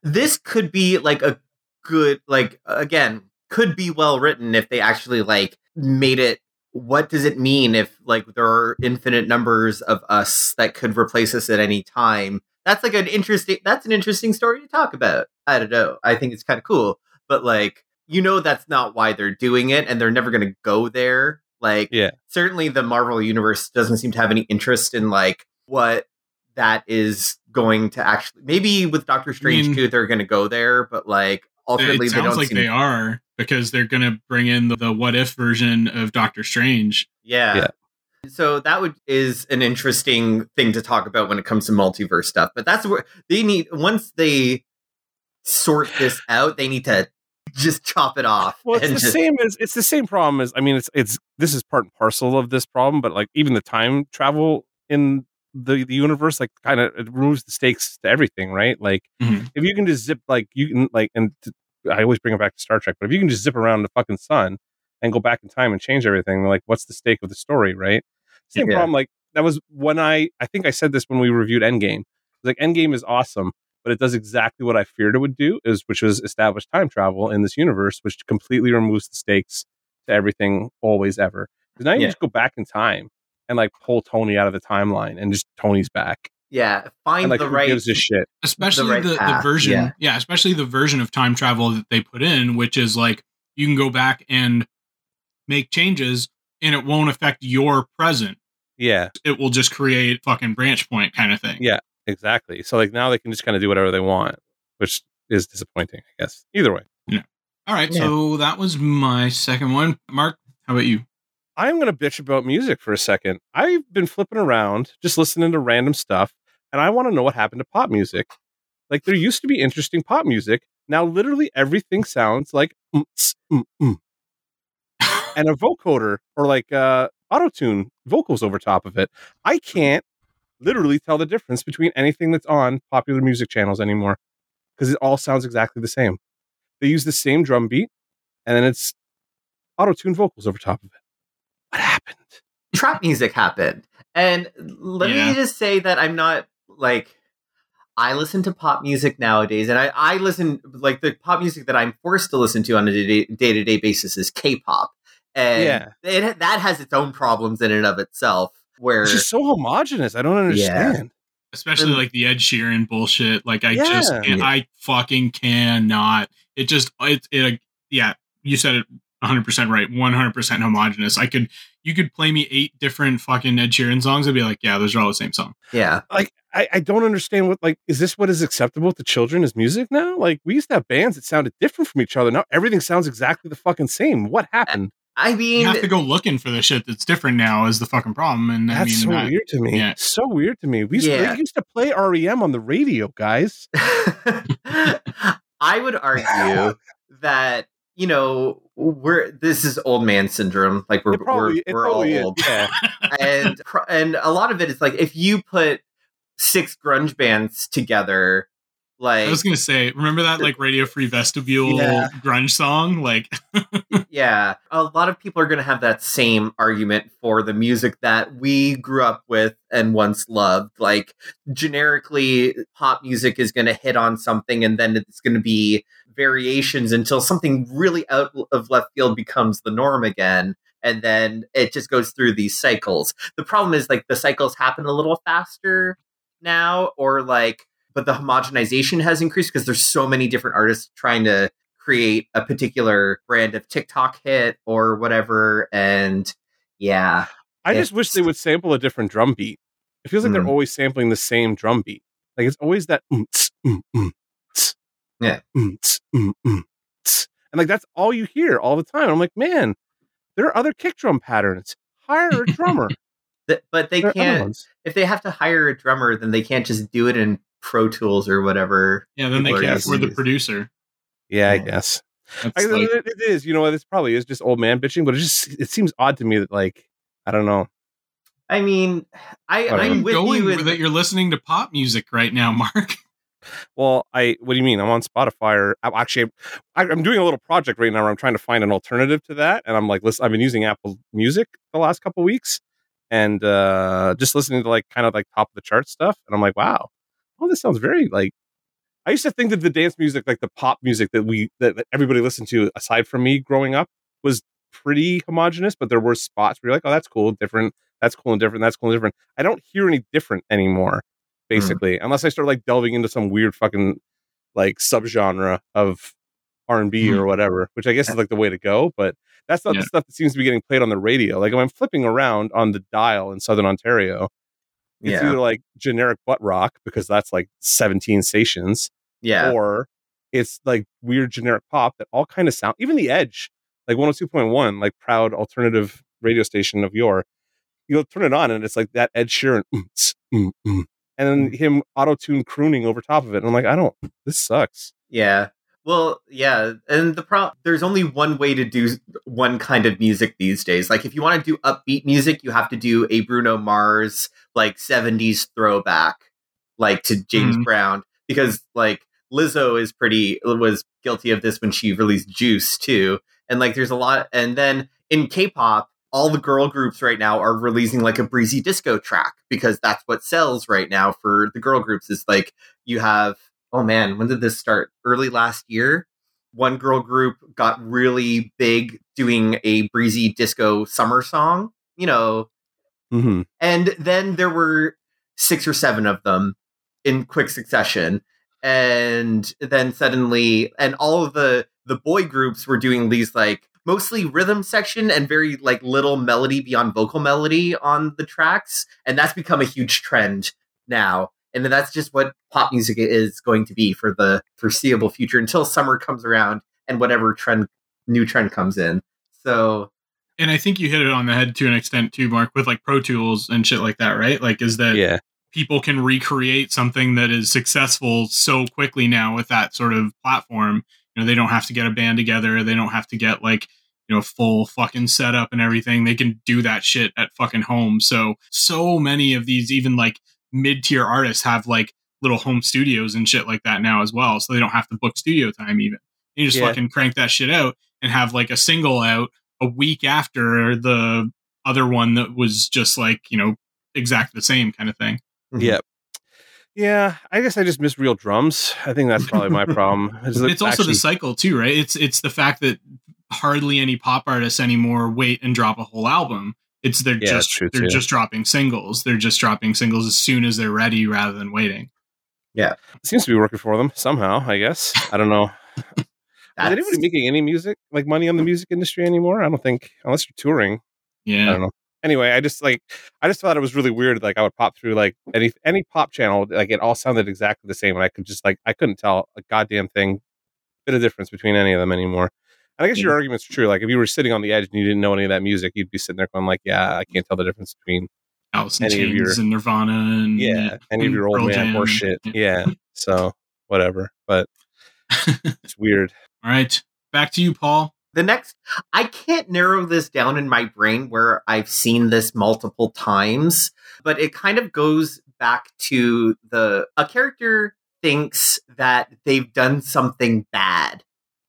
this could be like a good like again, could be well written if they actually like made it what does it mean if like there are infinite numbers of us that could replace us at any time? That's like an interesting that's an interesting story to talk about. I don't know. I think it's kind of cool. But like you know that's not why they're doing it and they're never going to go there. Like Yeah. certainly the Marvel universe doesn't seem to have any interest in like what that is going to actually maybe with Doctor Strange mean- too they're going to go there but like ultimately it they sounds don't like seem they are because they're going to bring in the, the what if version of Doctor Strange. yeah. Yeah. So that would is an interesting thing to talk about when it comes to multiverse stuff. But that's where they need once they sort this out, they need to just chop it off. Well, it's the just- same as it's the same problem as I mean, it's it's this is part and parcel of this problem, but like even the time travel in the the universe like kind of it removes the stakes to everything, right? Like Mhm. if you can just zip like you can like and t- I always bring it back to Star Trek, but if you can just zip around the fucking sun and go back in time and change everything, like what's the stake of the story, right? Same Yeah. problem. Like that was when I I think I said this when we reviewed Endgame. Like Endgame is awesome, but it does exactly what I feared it would do, is which was establish time travel in this universe, which completely removes the stakes to everything always ever. Because now you Yeah. just go back in time and like pull Tony out of the timeline and just Tony's back. Yeah, find And like the who right. gives a shit? especially right the, the, version yeah. yeah. especially the version of time travel that they put in which is like you can go back and make changes and it won't affect your present Yeah, it will just create fucking branch point kind of thing Yeah. exactly. So like now they can just kind of do whatever they want, which is disappointing, I guess. Either way. all right Yeah. so that was my second one mark how about you I'm going to bitch about music for a second. I've been flipping around, just listening to random stuff, and I want to know what happened to pop music. Like there used to be interesting pop music. Now literally everything sounds like and a vocoder or like uh auto tune vocals over top of it. I can't literally tell the difference between anything that's on popular music channels anymore because it all sounds exactly the same. They use the same drum beat, and then it's auto tune vocals over top of it. What happened? trap music happened. And let Yeah. me just say that I'm not like I listen to pop music nowadays, and I, I listen like the pop music that I'm forced to listen to on a day to day basis is K-pop, and Yeah. it, that has its own problems in and of itself. Where It's just so homogenous. I don't understand. especially And- like the ed sheeran bullshit like i Yeah. just can't, Yeah. i fucking cannot it just it, it yeah you said it 100% right 100% homogenous i could you could play me eight different fucking ed sheeran songs i'd be like yeah those are all the same song yeah, Like I, I don't understand what like is this what is acceptable to children as music now? Like we used to have bands that sounded different from each other. Now everything sounds exactly the fucking same. What happened? I mean, you have to go looking for the shit that's different now is the fucking problem and i That's mean so I- weird to me. yeah. So weird to me. We used, Yeah. they used to play REM on the radio, guys. I would argue that you know we're this is old man syndrome. Like we're probably, we're, we're all old. Yeah. and and a lot of it is like if you put six grunge bands together, like i was gonna say remember that like radio free vestibule Yeah. grunge song like yeah, a lot of people are going to have that same argument for the music that we grew up with and once loved. Like generically, pop music is going to hit on something, and then it's going to be variations until something really out of left field becomes the norm again. And then it just goes through these cycles. The problem is like the cycles happen a little faster now, or like, but the homogenization has increased because there's so many different artists trying to create a particular brand of TikTok hit or whatever. And yeah, I just wish they would sample a different drum beat. It feels like they're Mm. always sampling the same drum beat. Like it's always that mm, mm, mm, Yeah. mm, tss, mm, tss. and like that's all you hear all the time. I'm like, man, there are other kick drum patterns. Hire a drummer. th- but they There can't, if they have to hire a drummer, then they can't just do it in Pro Tools or whatever. yeah then they can't using afford the producer Yeah, I guess. I, like- it, it is. You know what? This probably is just old man bitching, but it just it seems odd to me that like I don't know. I mean, I, Whatever. I'm with going you. In, that you're listening to pop music right now mark Well, I what do you mean? I'm on Spotify or I'm actually I, I'm doing a little project right now where I'm trying to find an alternative to that, and I'm like, listen, I've been using Apple Music the last couple weeks, and uh just listening to like kind of like top of the chart stuff, and I'm like, wow, oh, this sounds very like. I used to think that the dance music, like the pop music that we that that everybody listened to, aside from me growing up, was pretty homogenous, but there were spots where you're like, oh, that's cool, different, that's cool and different, that's cool and different. I don't hear any different anymore basically, unless I start like delving into some weird fucking like subgenre of R and B or whatever, which I guess is like the way to go. But that's not Yeah. the stuff that seems to be getting played on the radio. Like when I'm flipping around on the dial in Southern Ontario, it's yeah, either like generic butt rock because that's like 17 stations, yeah, or it's like weird generic pop that all kind of sound. Even the Edge, like 102.1, like proud alternative radio station of yore. You'll turn it on and it's like that Ed Sheeran, mm, mm, mm. And then him auto tune crooning over top of it. And I'm like, I don't. This sucks. yeah. Well, yeah, and the pro there's only one way to do one kind of music these days. Like if you want to do upbeat music, you have to do a Bruno Mars like 70s throwback like to James Mhm. Brown because like Lizzo is pretty was guilty of this when she released Juice too. And like there's a lot and then in K-pop all the girl groups right now are releasing like a breezy disco track because that's what sells right now for the girl groups is like you have oh man, when did this start? Early last year. One girl group got really big doing a breezy disco summer song, you know, Mm-hmm. and then there were six or seven of them in quick succession. And then suddenly, and all of the the boy groups were doing these like mostly rhythm section and very like little melody beyond vocal melody on the tracks, and that's become a huge trend now. And that's just what pop music is going to be for the foreseeable future until summer comes around and whatever trend new trend comes in. So And I think you hit it on the head to an extent too, Mark, with like Pro Tools and shit like that, right? Like, is that Yeah. people can recreate something that is successful so quickly now with that sort of platform. You know, they don't have to get a band together. They don't have to get like, you know, full fucking setup and everything. They can do that shit at fucking home. So, so many of these, even like mid tier artists have like little home studios and shit like that now as well. So they don't have to book studio time even. You just Yeah. fucking crank that shit out and have like a single out a week after the other one that was just like, you know, exactly the same kind of thing. mhm. Yep. Yeah, I guess I just miss real drums. I think that's probably my problem. Is that it's also actually- the cycle too, right? It's it's the fact that hardly any pop artists anymore wait and drop a whole album. It's they're Yeah, just they're too. just dropping singles. They're just dropping singles as soon as they're ready rather than waiting. Yeah. It seems to be working for them somehow. I guess I don't know. Is anybody making any music like money on the music industry anymore? I don't think unless you're touring. I Yeah. don't know. Anyway, I just like I just thought it was really weird. Like I would pop through like any any pop channel, like it all sounded exactly the same, and I could just like I couldn't tell a goddamn thing, bit of difference between any of them anymore. And I guess your mm-hmm. argument's true. Like if you were sitting on the edge and you didn't know any of that music, you'd be sitting there going like, "Yeah, I can't tell the difference between Alice in Any of Chains your- and Nirvana and yeah any of and your old Pearl man Jam. horse shit." Yeah. Yeah, so whatever. But it's weird. All right. Back to you, Paul. the next i can't narrow this down in my brain where i've seen this multiple times but it kind of goes back to the a character thinks that they've done something bad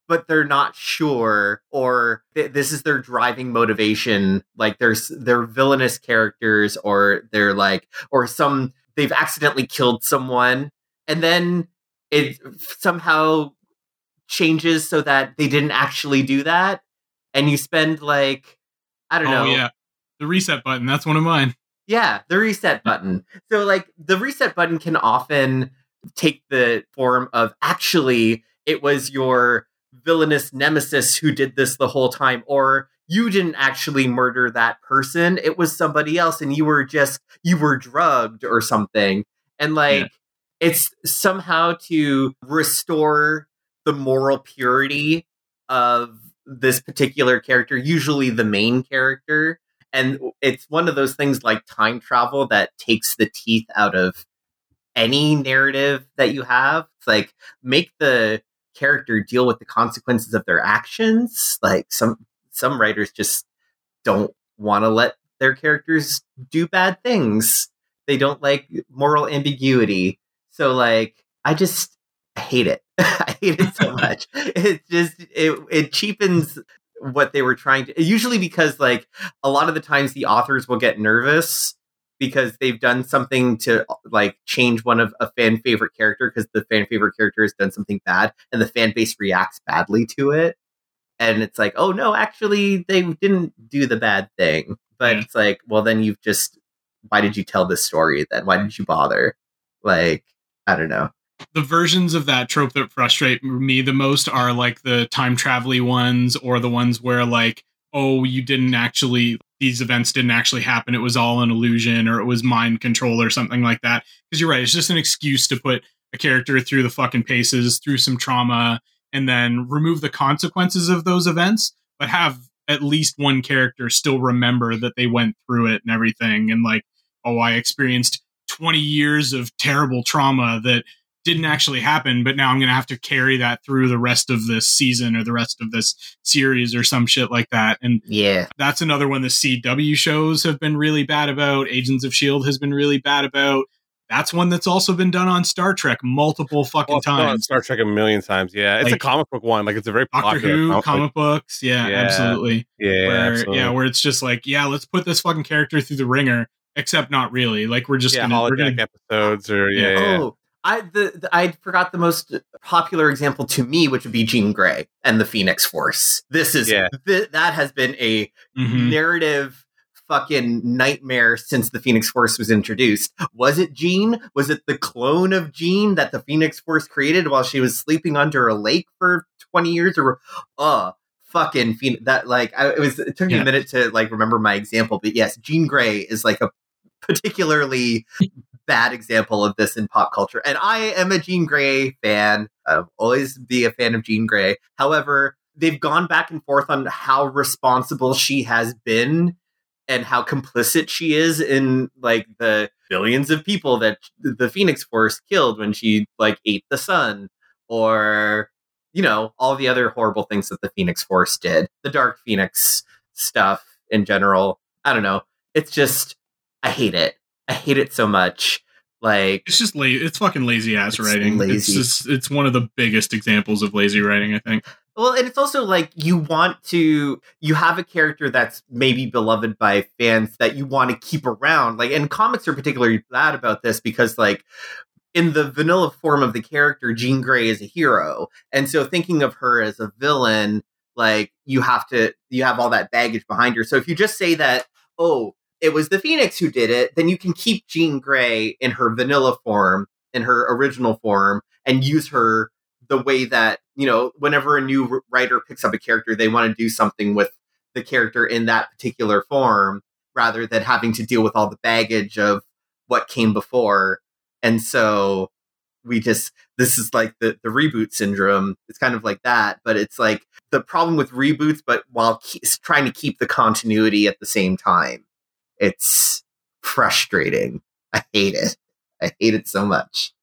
but they're not sure or th- this is their driving motivation like there's they're villainous characters or they're like or some they've accidentally killed someone and then it somehow changes so that they didn't actually do that and you spend like i don't oh know yeah. The reset button. That's one of mine. yeah, the reset button. So like the reset button can often take the form of actually it was your villainous nemesis who did this the whole time or you didn't actually murder that person it was somebody else and you were just you were drugged or something. And like Yeah. it's somehow to restore the moral purity of this particular character usually the main character. And it's one of those things like time travel that takes the teeth out of any narrative that you have. It's like make the character deal with the consequences of their actions like some some writers just don't want to let their characters do bad things. They don't like moral ambiguity. So like i just I hate it. I hate it so much. It just it, it cheapens what they were trying to usually because like a lot of the times the authors will get nervous because they've done something to like change one of a fan favorite character because the fan favorite character has done something bad and the fan base reacts badly to it. And it's like oh no actually they didn't do the bad thing. But Yeah. it's like well then you've just why did you tell this story then? Why did you bother? Like i don't know. The versions of that trope that frustrate me the most are like the time travel ones or the ones where like oh you didn't actually these events didn't actually happen. It was all an illusion or it was mind control or something like that. Because you're right it's just an excuse to put a character through the fucking paces through some trauma and then remove the consequences of those events but have at least one character still remember that they went through it and everything. And like oh i experienced 20 years of terrible trauma that didn't actually happen, but now I'm going to have to carry that through the rest of this season or the rest of this series or some shit like that. And Yeah. that's another one the CW shows have been really bad about. Agents of S.H.I.E.L.D. has been really bad about. That's one that's also been done on Star Trek multiple fucking Well, it's on times. Star Trek a million times. Yeah, it's a comic book one. Like it's a very Doctor popular Who, comic. comic books. Yeah, Yeah. absolutely. Yeah, where, absolutely. yeah, where it's just like, yeah, let's put this fucking character through the ringer, except not really. Like we're just yeah, gonna, we're holodeck gonna episodes or yeah, Yeah. yeah. Oh, I the, the I forgot the most popular example to me, which would be Jean Grey and the Phoenix Force. This is Yeah. th- that has been a Mhm. narrative fucking nightmare since the Phoenix Force was introduced. Was it Jean? Was it the clone of Jean that the Phoenix Force created while she was sleeping under a lake for 20 years or uh fucking Phoenix that like I, it was it took me Yeah. a minute to like remember my example but yes Jean Grey is like a particularly bad example of this in pop culture. And I am a Jean Grey fan. I'll always be a fan of Jean Grey. However they've gone back and forth on how responsible she has been and how complicit she is in like the billions of people that the Phoenix Force killed when she like ate the sun or you know all the other horrible things that the Phoenix Force did. The Dark Phoenix stuff in general. I don't know. It's just I hate it I hate it so much like It's just lazy. It's fucking lazy ass It's writing. It's lazy. just it's one of the biggest examples of lazy writing. I think. Well, and it's also like you want to you have a character that's maybe beloved by fans that you want to keep around. Like and comics are particularly bad about this because like in the vanilla form of the character, Jean Grey is a hero. And so thinking of her as a villain, like you have to you have all that baggage behind her. So if you just say that, oh, it was the Phoenix who did it, then you can keep Jean Grey in her vanilla form, in her original form, and use her the way that you know whenever a new writer picks up a character they want to do something with the character in that particular form rather than having to deal with all the baggage of what came before. And so we just this is like the the reboot syndrome. It's kind of like that but it's like the problem with reboots but while ke- trying to keep the continuity at the same time it's frustrating i hate it i hate it so much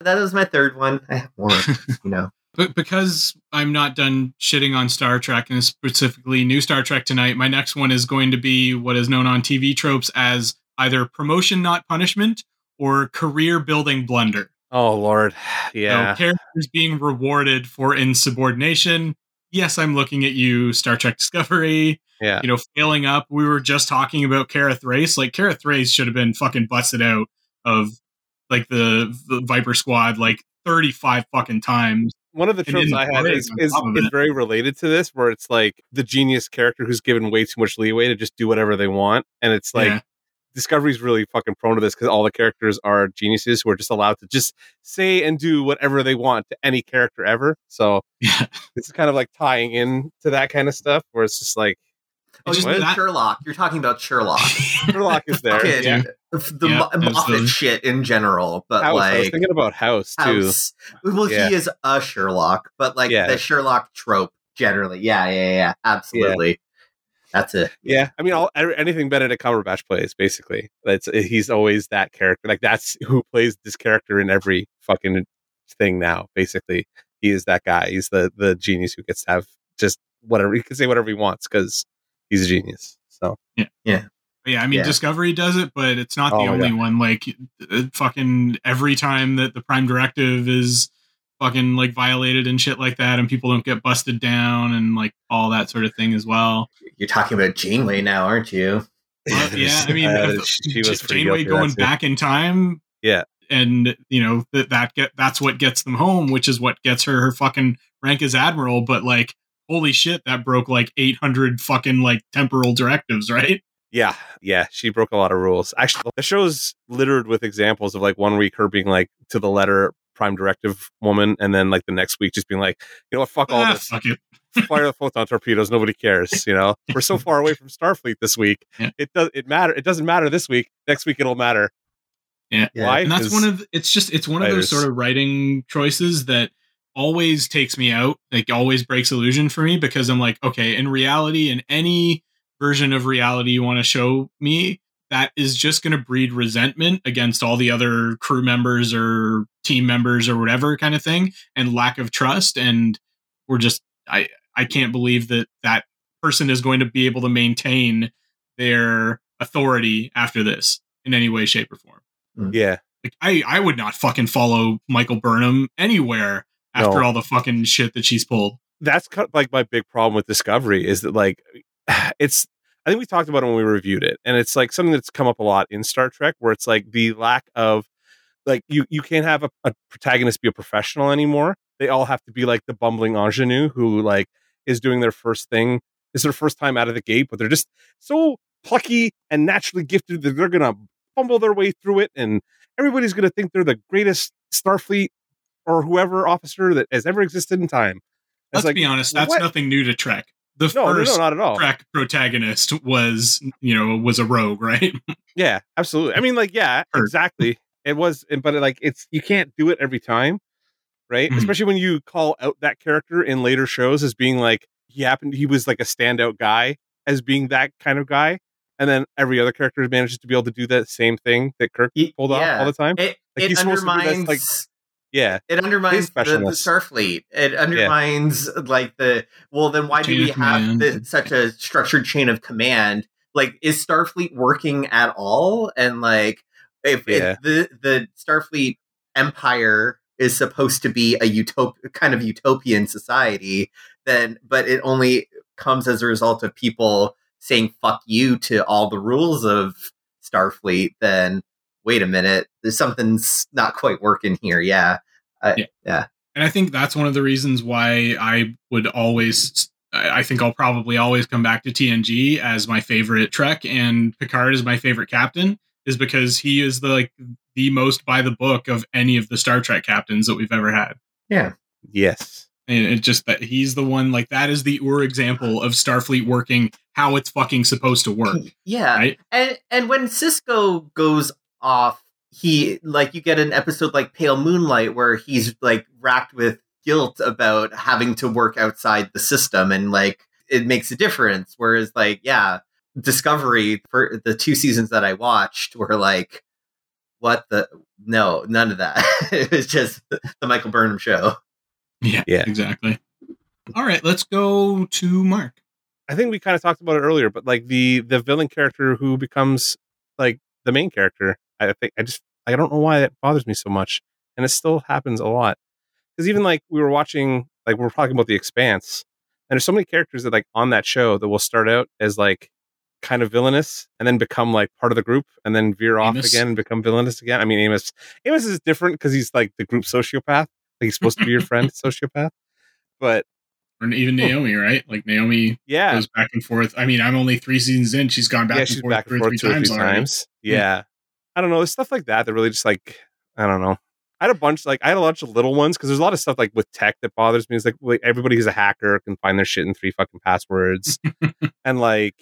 that was my third one i have more you know But because I'm not done shitting on Star Trek and specifically new Star Trek tonight, my next one is going to be what is known on TV tropes as either promotion not punishment or career building blunder. Oh lord, yeah. So characters being rewarded for insubordination. Yes, I'm looking at you, Star Trek Discovery. Yeah. You know, failing up. We were just talking about Kara Thrace. Like Kara Thrace should have been fucking busted out of like the, the Viper Squad like 35 fucking times. One of the tropes I had is, is, is very related to this, where it's like the genius character who's given way too much leeway to just do whatever they want, and it's like Yeah. Discovery's really fucking prone to this because all the characters are geniuses who are just allowed to just say and do whatever they want to any character ever. So Yeah. this is kind of like tying in to that kind of stuff, where it's just like Oh, you mean that- Sherlock. You're talking about Sherlock. Sherlock is there. Fucking- yeah. The Yeah, Moffat shit in general, but House. I was like thinking about House too. House. Well, Yeah. he is a Sherlock, but like Yeah. the Sherlock trope generally. Yeah, yeah, yeah. Absolutely. That's it. Yeah, I mean, all anything Benedict Cumberbatch plays, basically, that's he's always that character. Like that's who plays this character in every fucking thing now. Basically, he is that guy. He's the the genius who gets to have just whatever he can say whatever he wants because he's a genius. So Yeah, Yeah. yeah. I mean, Yeah. Discovery does it, but it's not the Oh, only one. Like, uh, fucking every time that the Prime Directive is fucking like violated and shit like that, and people don't get busted down and like all that sort of thing as well. You're talking about Janeway now, aren't you? Well, yeah, I mean, Uh, uh, she was Janeway guilty of that going back in time. Yeah. and you know that that get that's what gets them home, which is what gets her her fucking rank as admiral. But like, holy shit, that broke like eight hundred fucking like temporal directives, right? Yeah, yeah, she broke a lot of rules. Actually, the show's littered with examples of like one week her being like to the letter prime directive woman, and then like the next week just being like, you know what, fuck all Ah, this, fuck fire the photon torpedoes. Nobody cares. You know, we're so far away from Starfleet this week. Yeah. It does. It matter. It doesn't matter this week. Next week it'll matter. Yeah. Yeah. Why? and that's one of it's just it's one of those sort of writing choices that always takes me out like always breaks illusion for me because i'm like okay in reality in any version of reality you want to show me that is just going to breed resentment against all the other crew members or team members or whatever kind of thing and lack of trust and we're just i i can't believe that that person is going to be able to maintain their authority after this in any way shape or form hmm. Yeah. like i i would not fucking follow michael burnham anywhere after No. all the fucking shit that she's pulled That's kind of like my big problem with Discovery is that like it's I think we talked about it when we reviewed it, and it's like something that's come up a lot in Star Trek, where it's like the lack of like you you can't have a, a protagonist be a professional anymore. They all have to be like the bumbling ingenue who like is doing their first thing. It's their first time out of the gate, but they're just so plucky and naturally gifted that they're gonna fumble their way through it, and everybody's gonna think they're the greatest Starfleet or whoever officer that has ever existed in time. It's let's like, be honest that's what? nothing new to trek the No, no, first no, not at all. Trek protagonist was, you know, was a rogue, right? Yeah, absolutely. I mean, like, yeah, Hurt. exactly. It was, but like, it's you can't do it every time, right? Mhm. Especially when you call out that character in later shows as being like he happened, he was like a standout guy as being that kind of guy, and then every other character manages to be able to do that same thing that Kirk Y- pulled off all the time. It, Like, it he's supposed to be this, undermines like, Yeah, it undermines the, the. Starfleet. It undermines like the well. Then why do we have command. the, such a structured chain of command? Like, is Starfleet working at all? And like, if, Yeah. if the the Starfleet Empire is supposed to be a utop kind of utopian society, then but it only comes as a result of people saying "fuck you" to all the rules of Starfleet. Then wait a minute, there's something's not quite working here. Yeah, I, Yeah. yeah. And I think that's one of the reasons why I would always, I I think I'll probably always come back to TNG as my favorite Trek, and Picard is my favorite captain, is because he is the like the most by the book of any of the Star Trek captains that we've ever had. Yeah. yes, And it just that he's the one like that is the Ur example of Starfleet working how it's fucking supposed to work. Yeah. Right? And and when Sisko goes off, he like you get an episode like Pale Moonlight where he's like racked with guilt about having to work outside the system and like it makes a difference. Whereas like, yeah, Discovery for the two seasons that I watched were like what the no, none of that. it was just the Michael Burnham show. Yeah, Yeah. exactly. All right, let's go to Mark. I think we kind of talked about it earlier, but like the the villain character who becomes like the main character, I think I just I don't know why that bothers me so much, and it still happens a lot. Because even like we were watching, like we are talking about the Expanse, and there's so many characters that like on that show that will start out as like kind of villainous and then become like part of the group and then veer off again and become villainous again. I mean, Amos Amos is different because he's like the group sociopath. Like he's supposed to be your friend, sociopath. But Or even Naomi, right? Like Naomi yeah, goes back and forth. I mean, I'm only three seasons in. She's gone back yeah, and she's forth back and forth three two or times three times. Hmm. Yeah. I don't know. There's stuff like that that really just like I don't know. I had a bunch like I had a bunch of little ones because there's a lot of stuff like with tech that bothers me. It's like, like everybody who's a hacker can find their shit in three fucking passwords, and like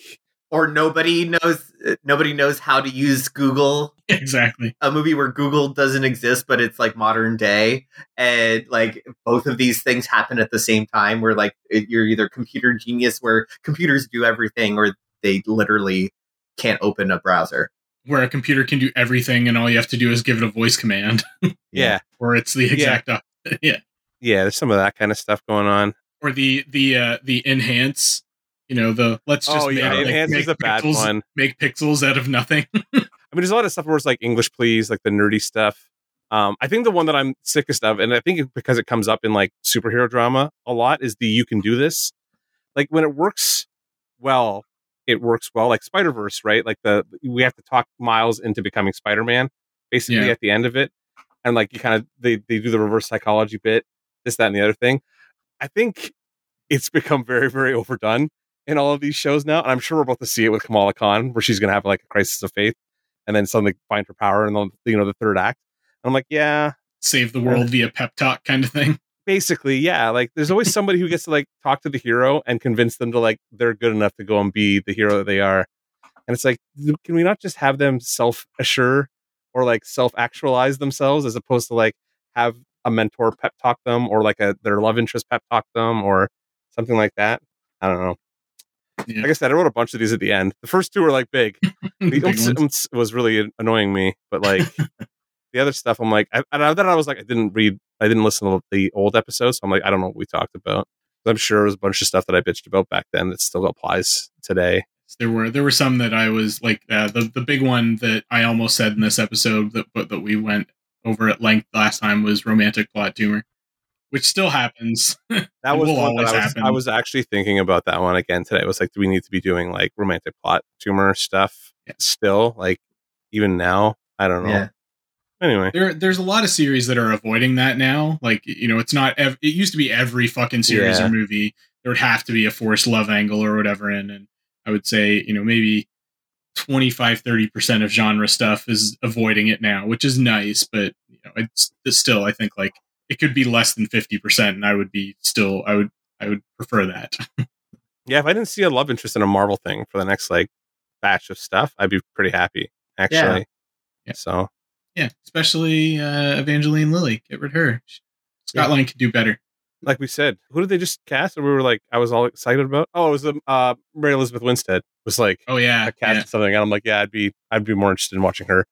Or nobody knows uh, nobody knows how to use Google Exactly. a movie where Google doesn't exist, but it's like modern day, and like both of these things happen at the same time. Where like it- you're either computer genius, where computers do everything, or they literally can't open a browser. Where a computer can do everything and all you have to do is give it a voice command. yeah, or it's the exact op- yeah. yeah, there's some of that kind of stuff going on. Or the the uh the enhance, you know, the let's just oh yeah, make, like, enhance make is a bad pixels, one. make pixels out of nothing. I mean, there's a lot of stuff where it's like English, please, like the nerdy stuff. Um, I think the one that I'm sickest of, and I think because it comes up in like superhero drama a lot, is the "you can do this." Like when it works well, it works well. Like Spider Verse, right? Like the we have to talk Miles into becoming Spider Man, basically Yeah. at the end of it, and like you kind of they they do the reverse psychology bit, this, that, and the other thing. I think it's become very, very overdone in all of these shows now, and I'm sure we're about to see it with Kamala Khan, where she's going to have like a crisis of faith and then suddenly find her power in the you know the third act. And I'm like, yeah, Save the world via pep talk kind of thing. Basically, yeah. Like, there's always somebody who gets to like talk to the hero and convince them to like they're good enough to go and be the hero that they are. And it's like, can we not just have them self assure or like self actualize themselves as opposed to like have a mentor pep talk them or like a their love interest pep talk them or something like that? I don't know. Yeah. Like I said, I wrote a bunch of these at the end. The first two were like big. The big umts, ones. umts was really annoying me, but like the other stuff, I'm like, I, and I, then I was like, I didn't read, I didn't listen to the old episodes. So I'm like, I don't know what we talked about. I'm sure it was a bunch of stuff that I bitched about back then that still applies today. There were there were some that I was like uh, the the big one that I almost said in this episode that but that we went over at length last time was romantic plot tumor, which still happens. That was will always I was, happen. I was actually thinking about that one again today. It was like, do we need to be doing like romantic plot tumor stuff Yeah. still? Like even now? I don't know. Yeah. Anyway, There, there's a lot of series that are avoiding that now. Like, you know, it's not. Ev- it used to be every fucking series Yeah. or movie there would have to be a forced love angle or whatever in, and I would say, you know, maybe 25, 30 percent of genre stuff is avoiding it now, which is nice, but you know, it's, it's still, I think, like it could be less than fifty percent, and I would be still, I would, I would prefer that. yeah, if I didn't see a love interest in a Marvel thing for the next like batch of stuff, I'd be pretty happy actually. Yeah. So yeah, especially uh, Evangeline Lilly. Get rid of her. Scott Lang could do better. like we said, who did they just cast? And we were like, I was all excited about. Oh, it was um, uh, Mary Elizabeth Winstead was like Oh yeah, a cast yeah. something, and I'm like, yeah, I'd be, I'd be more interested in watching her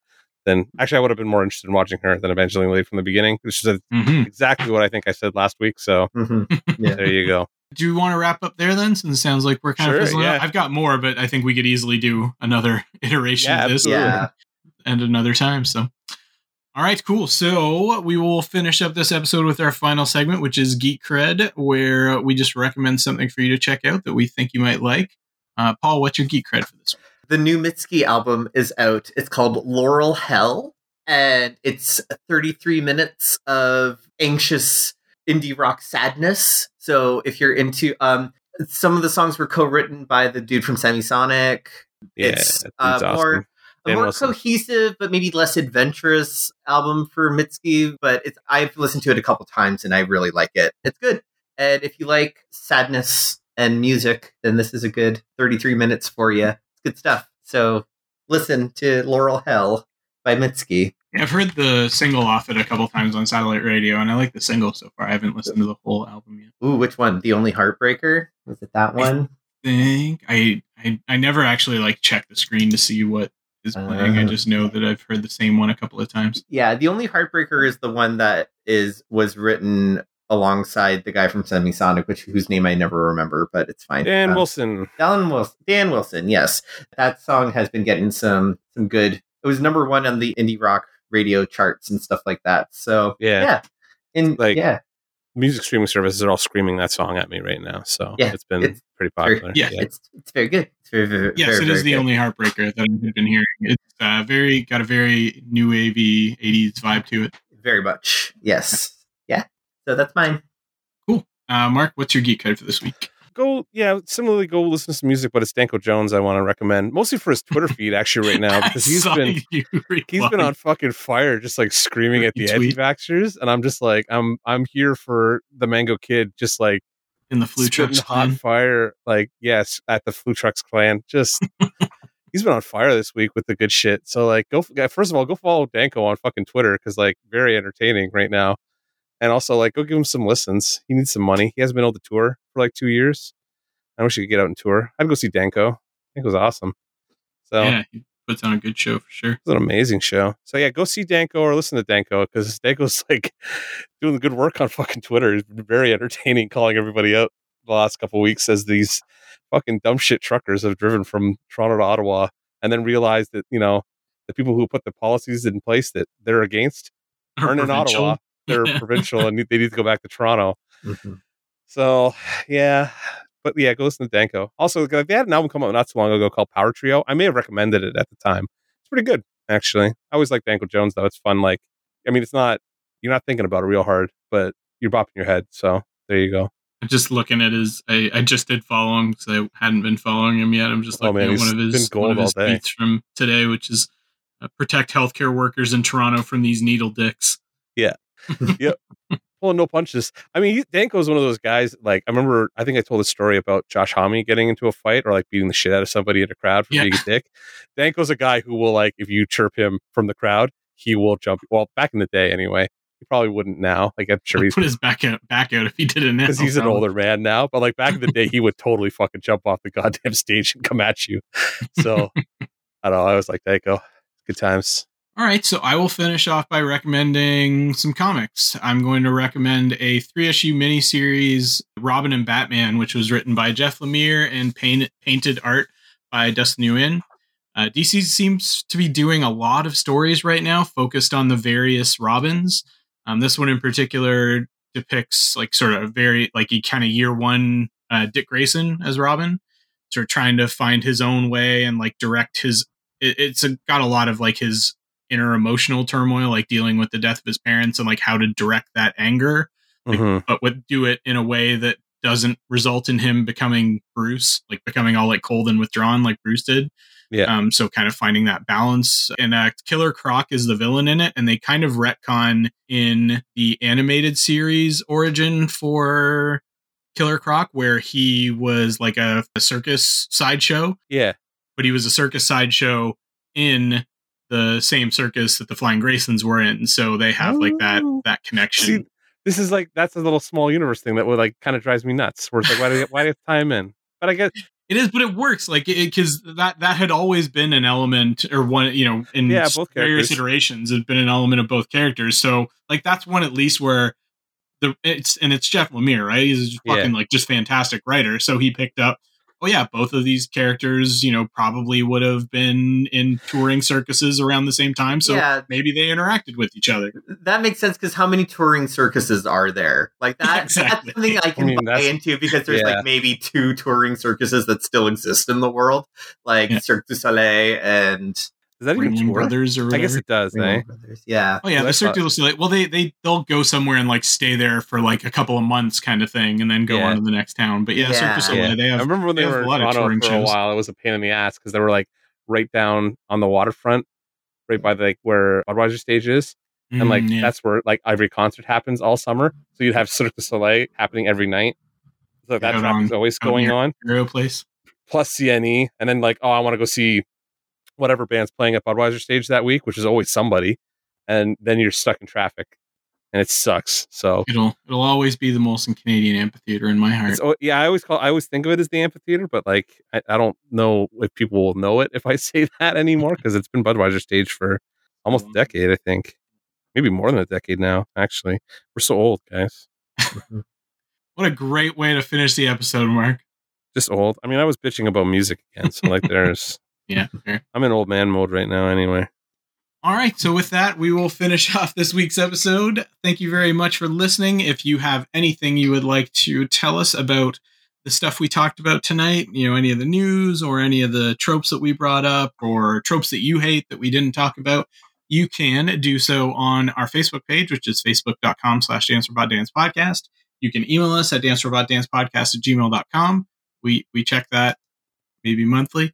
than actually, I would have been more interested in watching her than Evangeline Lilly from the beginning, which is Mhm. exactly what I think I said last week. So Mhm. Yeah. there you go. Do you want to wrap up there then? Since it sounds like we're kind Sure, of fizzling out? yeah. I've got more, but I think we could easily do another iteration Yeah, of this. Yeah. and another time. So, all right, cool. So we will finish up this episode with our final segment, which is Geek Cred, where we just recommend something for you to check out that we think you might like. Uh, Paul, what's your Geek Cred for this? one? The new Mitski album is out. It's called Laurel Hell, and it's 33 minutes of anxious indie rock sadness. So if you're into, um, some of the songs were co-written by the dude from Semisonic. Yeah, it's uh, dude's more awesome. a Dan more Wilson. cohesive but maybe less adventurous album for Mitski. But it's I've listened to it a couple times and I really like it. It's good. And if you like sadness and music, then this is a good 33 minutes for you. It's good stuff. So listen to Laurel Hell by Mitski. Yeah, I've heard the single off it a couple times on satellite radio, and I like the single so far. I haven't listened to the whole album yet. Ooh, which one? The Only Heartbreaker? Was it that one? think I, I I never actually like check the screen to see what is playing. I Uh. just know that I've heard the same one a couple of times. Yeah, The Only Heartbreaker is the one that is was written alongside the guy from Semisonic, which whose name I never remember, but it's fine. Dan Um, Wilson. Dan Wilson. Dan Wilson. Yes, that song has been getting some some good. It was number one on the indie rock radio charts and stuff like that. So Yeah. yeah, in Like, yeah, Music streaming services are all screaming that song at me right now. So Yeah, it's been it's pretty very- popular. yeah, it's it's very good. It's very very Yes, very, it is very the good. only heartbreaker that I've been hearing. It's uh, very got a very new wavy '80s vibe to it. very much. Yes, yeah. So that's mine. Cool. Uh, Mark, what's your geek code for this week? Go yeah similarly go listen to some music but it's danko jones i want to recommend mostly for his twitter feed actually right now because he's been he's been on fucking fire just like screaming at the anti-vaxxers and i'm just like i'm i'm here for the mango kid just like in the flu trucks. hot fire like yes at the flu trucks clan just he's been on fire this week with the good shit so like go first of all go follow danko on fucking twitter because like very entertaining right now and also like go give him some listens he needs some money he hasn't been able to tour for like two years i wish he could get out and tour i'd go see danko I think was awesome so Yeah, he puts on a good show for sure. it's an amazing show. So yeah, go see Danko or listen to Danko because Danko's like doing the good work on fucking Twitter. He's been very entertaining, calling everybody out the last couple weeks as these fucking dumb shit truckers have driven from Toronto to Ottawa and then realized that you know the people who put the policies in place that they're against aren't in. Ottawa. They're provincial and they need to go back to Toronto. Mhm. So yeah, but yeah, go listen to Danko. Also, like, they had an album come out not so long ago called Power Trio. I may have recommended it at the time. It's pretty good, actually. I always like Danko Jones though. It's fun. Like, I mean, it's not you're not thinking about it real hard, but you're bopping your head. So there you go. I'm just looking at his. I, I just did follow him because I hadn't been following him yet. I'm just Oh, man, at one of his one of his tweets from today, which is uh, protect healthcare workers in Toronto from these needle dicks. Pulling no punches. I mean, he, Danko's one of those guys. Like, I remember, I think I told a story about Josh Homme getting into a fight or like beating the shit out of somebody in a crowd for Yeah. being a dick. Danko's a guy who will like, if you chirp him from the crowd, he will jump. Well, back in the day, anyway, He probably wouldn't now. Like I'm sure He'd he's put his back out, back out if he did it now. because he's an older man now. But like back in the day, he would totally fucking jump off the goddamn stage and come at you. So I don't know. I was like, Danko. Good times. All right, so I will finish off by recommending some comics. I'm going to recommend a three issue miniseries, Robin and Batman, which was written by Jeff Lemire and paint, painted art by Dustin Nguyen. Uh, DC seems to be doing a lot of stories right now focused on the various Robins. Um, this one in particular depicts like sort of a very like a kind of year one uh, Dick Grayson as Robin, sort of trying to find his own way and like direct his. It, it's a, got a lot of like his inner emotional turmoil, like dealing with the death of his parents and like how to direct that anger, Like, Mhm. but would do it in a way that doesn't result in him becoming Bruce, like becoming all like cold and withdrawn like Bruce did. Yeah. Um, so kind of finding that balance. And uh, Killer Croc is the villain in it, and they kind of retcon in the animated series origin for Killer Croc, where he was like a, a circus sideshow Yeah. but he was a circus sideshow in the same circus that the Flying Graysons were in. So they have like that oh. that connection. See, this is like that's a little small universe thing that would like kind of drives me nuts. Where it's like, why do you, why do you tie him in? But I guess it is, but it works like because that that had always been an element or one you know in Yeah, both various characters. iterations had been an element of both characters. So like that's one at least where the it's and it's Jeff Lemire, right? He's a Yeah. fucking like just fantastic writer. So he picked up. Oh yeah, both of these characters, you know, probably would have been in touring circuses around the same time. So yeah, maybe they interacted with each other. that makes sense because how many touring circuses are there? Like that, Exactly. that's something I can mean, buy that's- into because there's yeah. like maybe two touring circuses that still exist in the world, like Yeah. Cirque du Soleil and does that even Ringling tour? Brothers or I guess it does. Eh? Brothers. Yeah, Oh yeah, the Cirque du Soleil. Well, they they they'll go somewhere and like stay there for like a couple of months, kind of thing, and then go Yeah. on to the next town. But yeah, Cirque Yeah. du Soleil. Yeah. They I remember when they, they were a in lot of Toronto touring for a shows. while. It was a pain in the ass because they were like right down on the waterfront, right by the, like where Budweiser stage is, and like Mm, yeah. that's where like every concert happens all summer. So you'd have Cirque du Soleil happening every night. So that Out is always going on. Hero place. Plus CNE, and then like oh, I want to go see whatever band's playing at Budweiser stage that week, which is always somebody, and then you're stuck in traffic, and it sucks. So It'll it'll always be the Molson Canadian Amphitheater in my heart. It's, oh, yeah, I always call. I always think of it as the amphitheater, but like I, I don't know if people will know it if I say that anymore because it's been Budweiser stage for almost a decade. I think maybe more than a decade now. Actually, we're so old, guys. What a great way to finish the episode, Mark. Just old. I mean, I was bitching about music again, so like there's. Yeah. I'm in old man mode right now. Anyway, All right. So, with that, we will finish off this week's episode. Thank you very much for listening. If you have anything you would like to tell us about the stuff we talked about tonight, you know, any of the news or any of the tropes that we brought up or tropes that you hate that we didn't talk about, you can do so on our Facebook page, which is facebook.com slash dancerobotdance podcast. You can email us at dancerobotdancepodcast at gmail.com. We, we check that maybe monthly.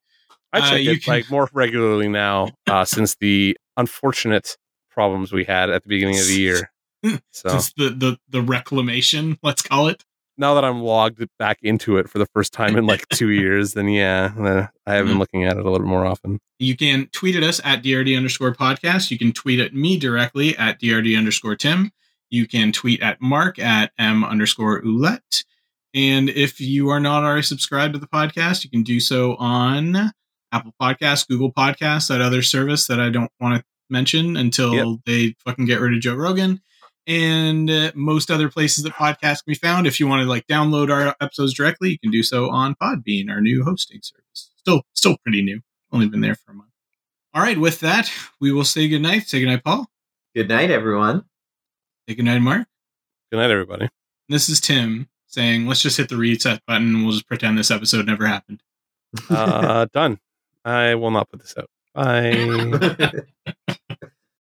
I Uh, check you it can- like more regularly now uh, since the unfortunate problems we had at the beginning of the year. So Since the, the, the reclamation, let's call it. now that I'm logged back into it for the first time in like two years, then yeah, uh, I have been Mhm. looking at it a little more often. You can tweet at us at DRD underscore podcast. You can tweet at me directly at DRD underscore Tim. You can tweet at Mark at M underscore Ouellette. And if you are not already subscribed to the podcast, you can do so on Apple Podcasts, Google Podcasts, that other service that I don't want to mention until Yep. they fucking get rid of Joe Rogan. And uh, most other places that podcasts can be found. If you want to like download our episodes directly, you can do so on Podbean, our new hosting service. Still, still pretty new. Only been there for a month. All right. With that, we will say goodnight. Say goodnight, Paul. good night, everyone. Say goodnight, Mark. Good night, everybody. This is Tim saying, let's just hit the reset button and we'll just pretend this episode never happened. Uh, done. I will not put this out. Bye.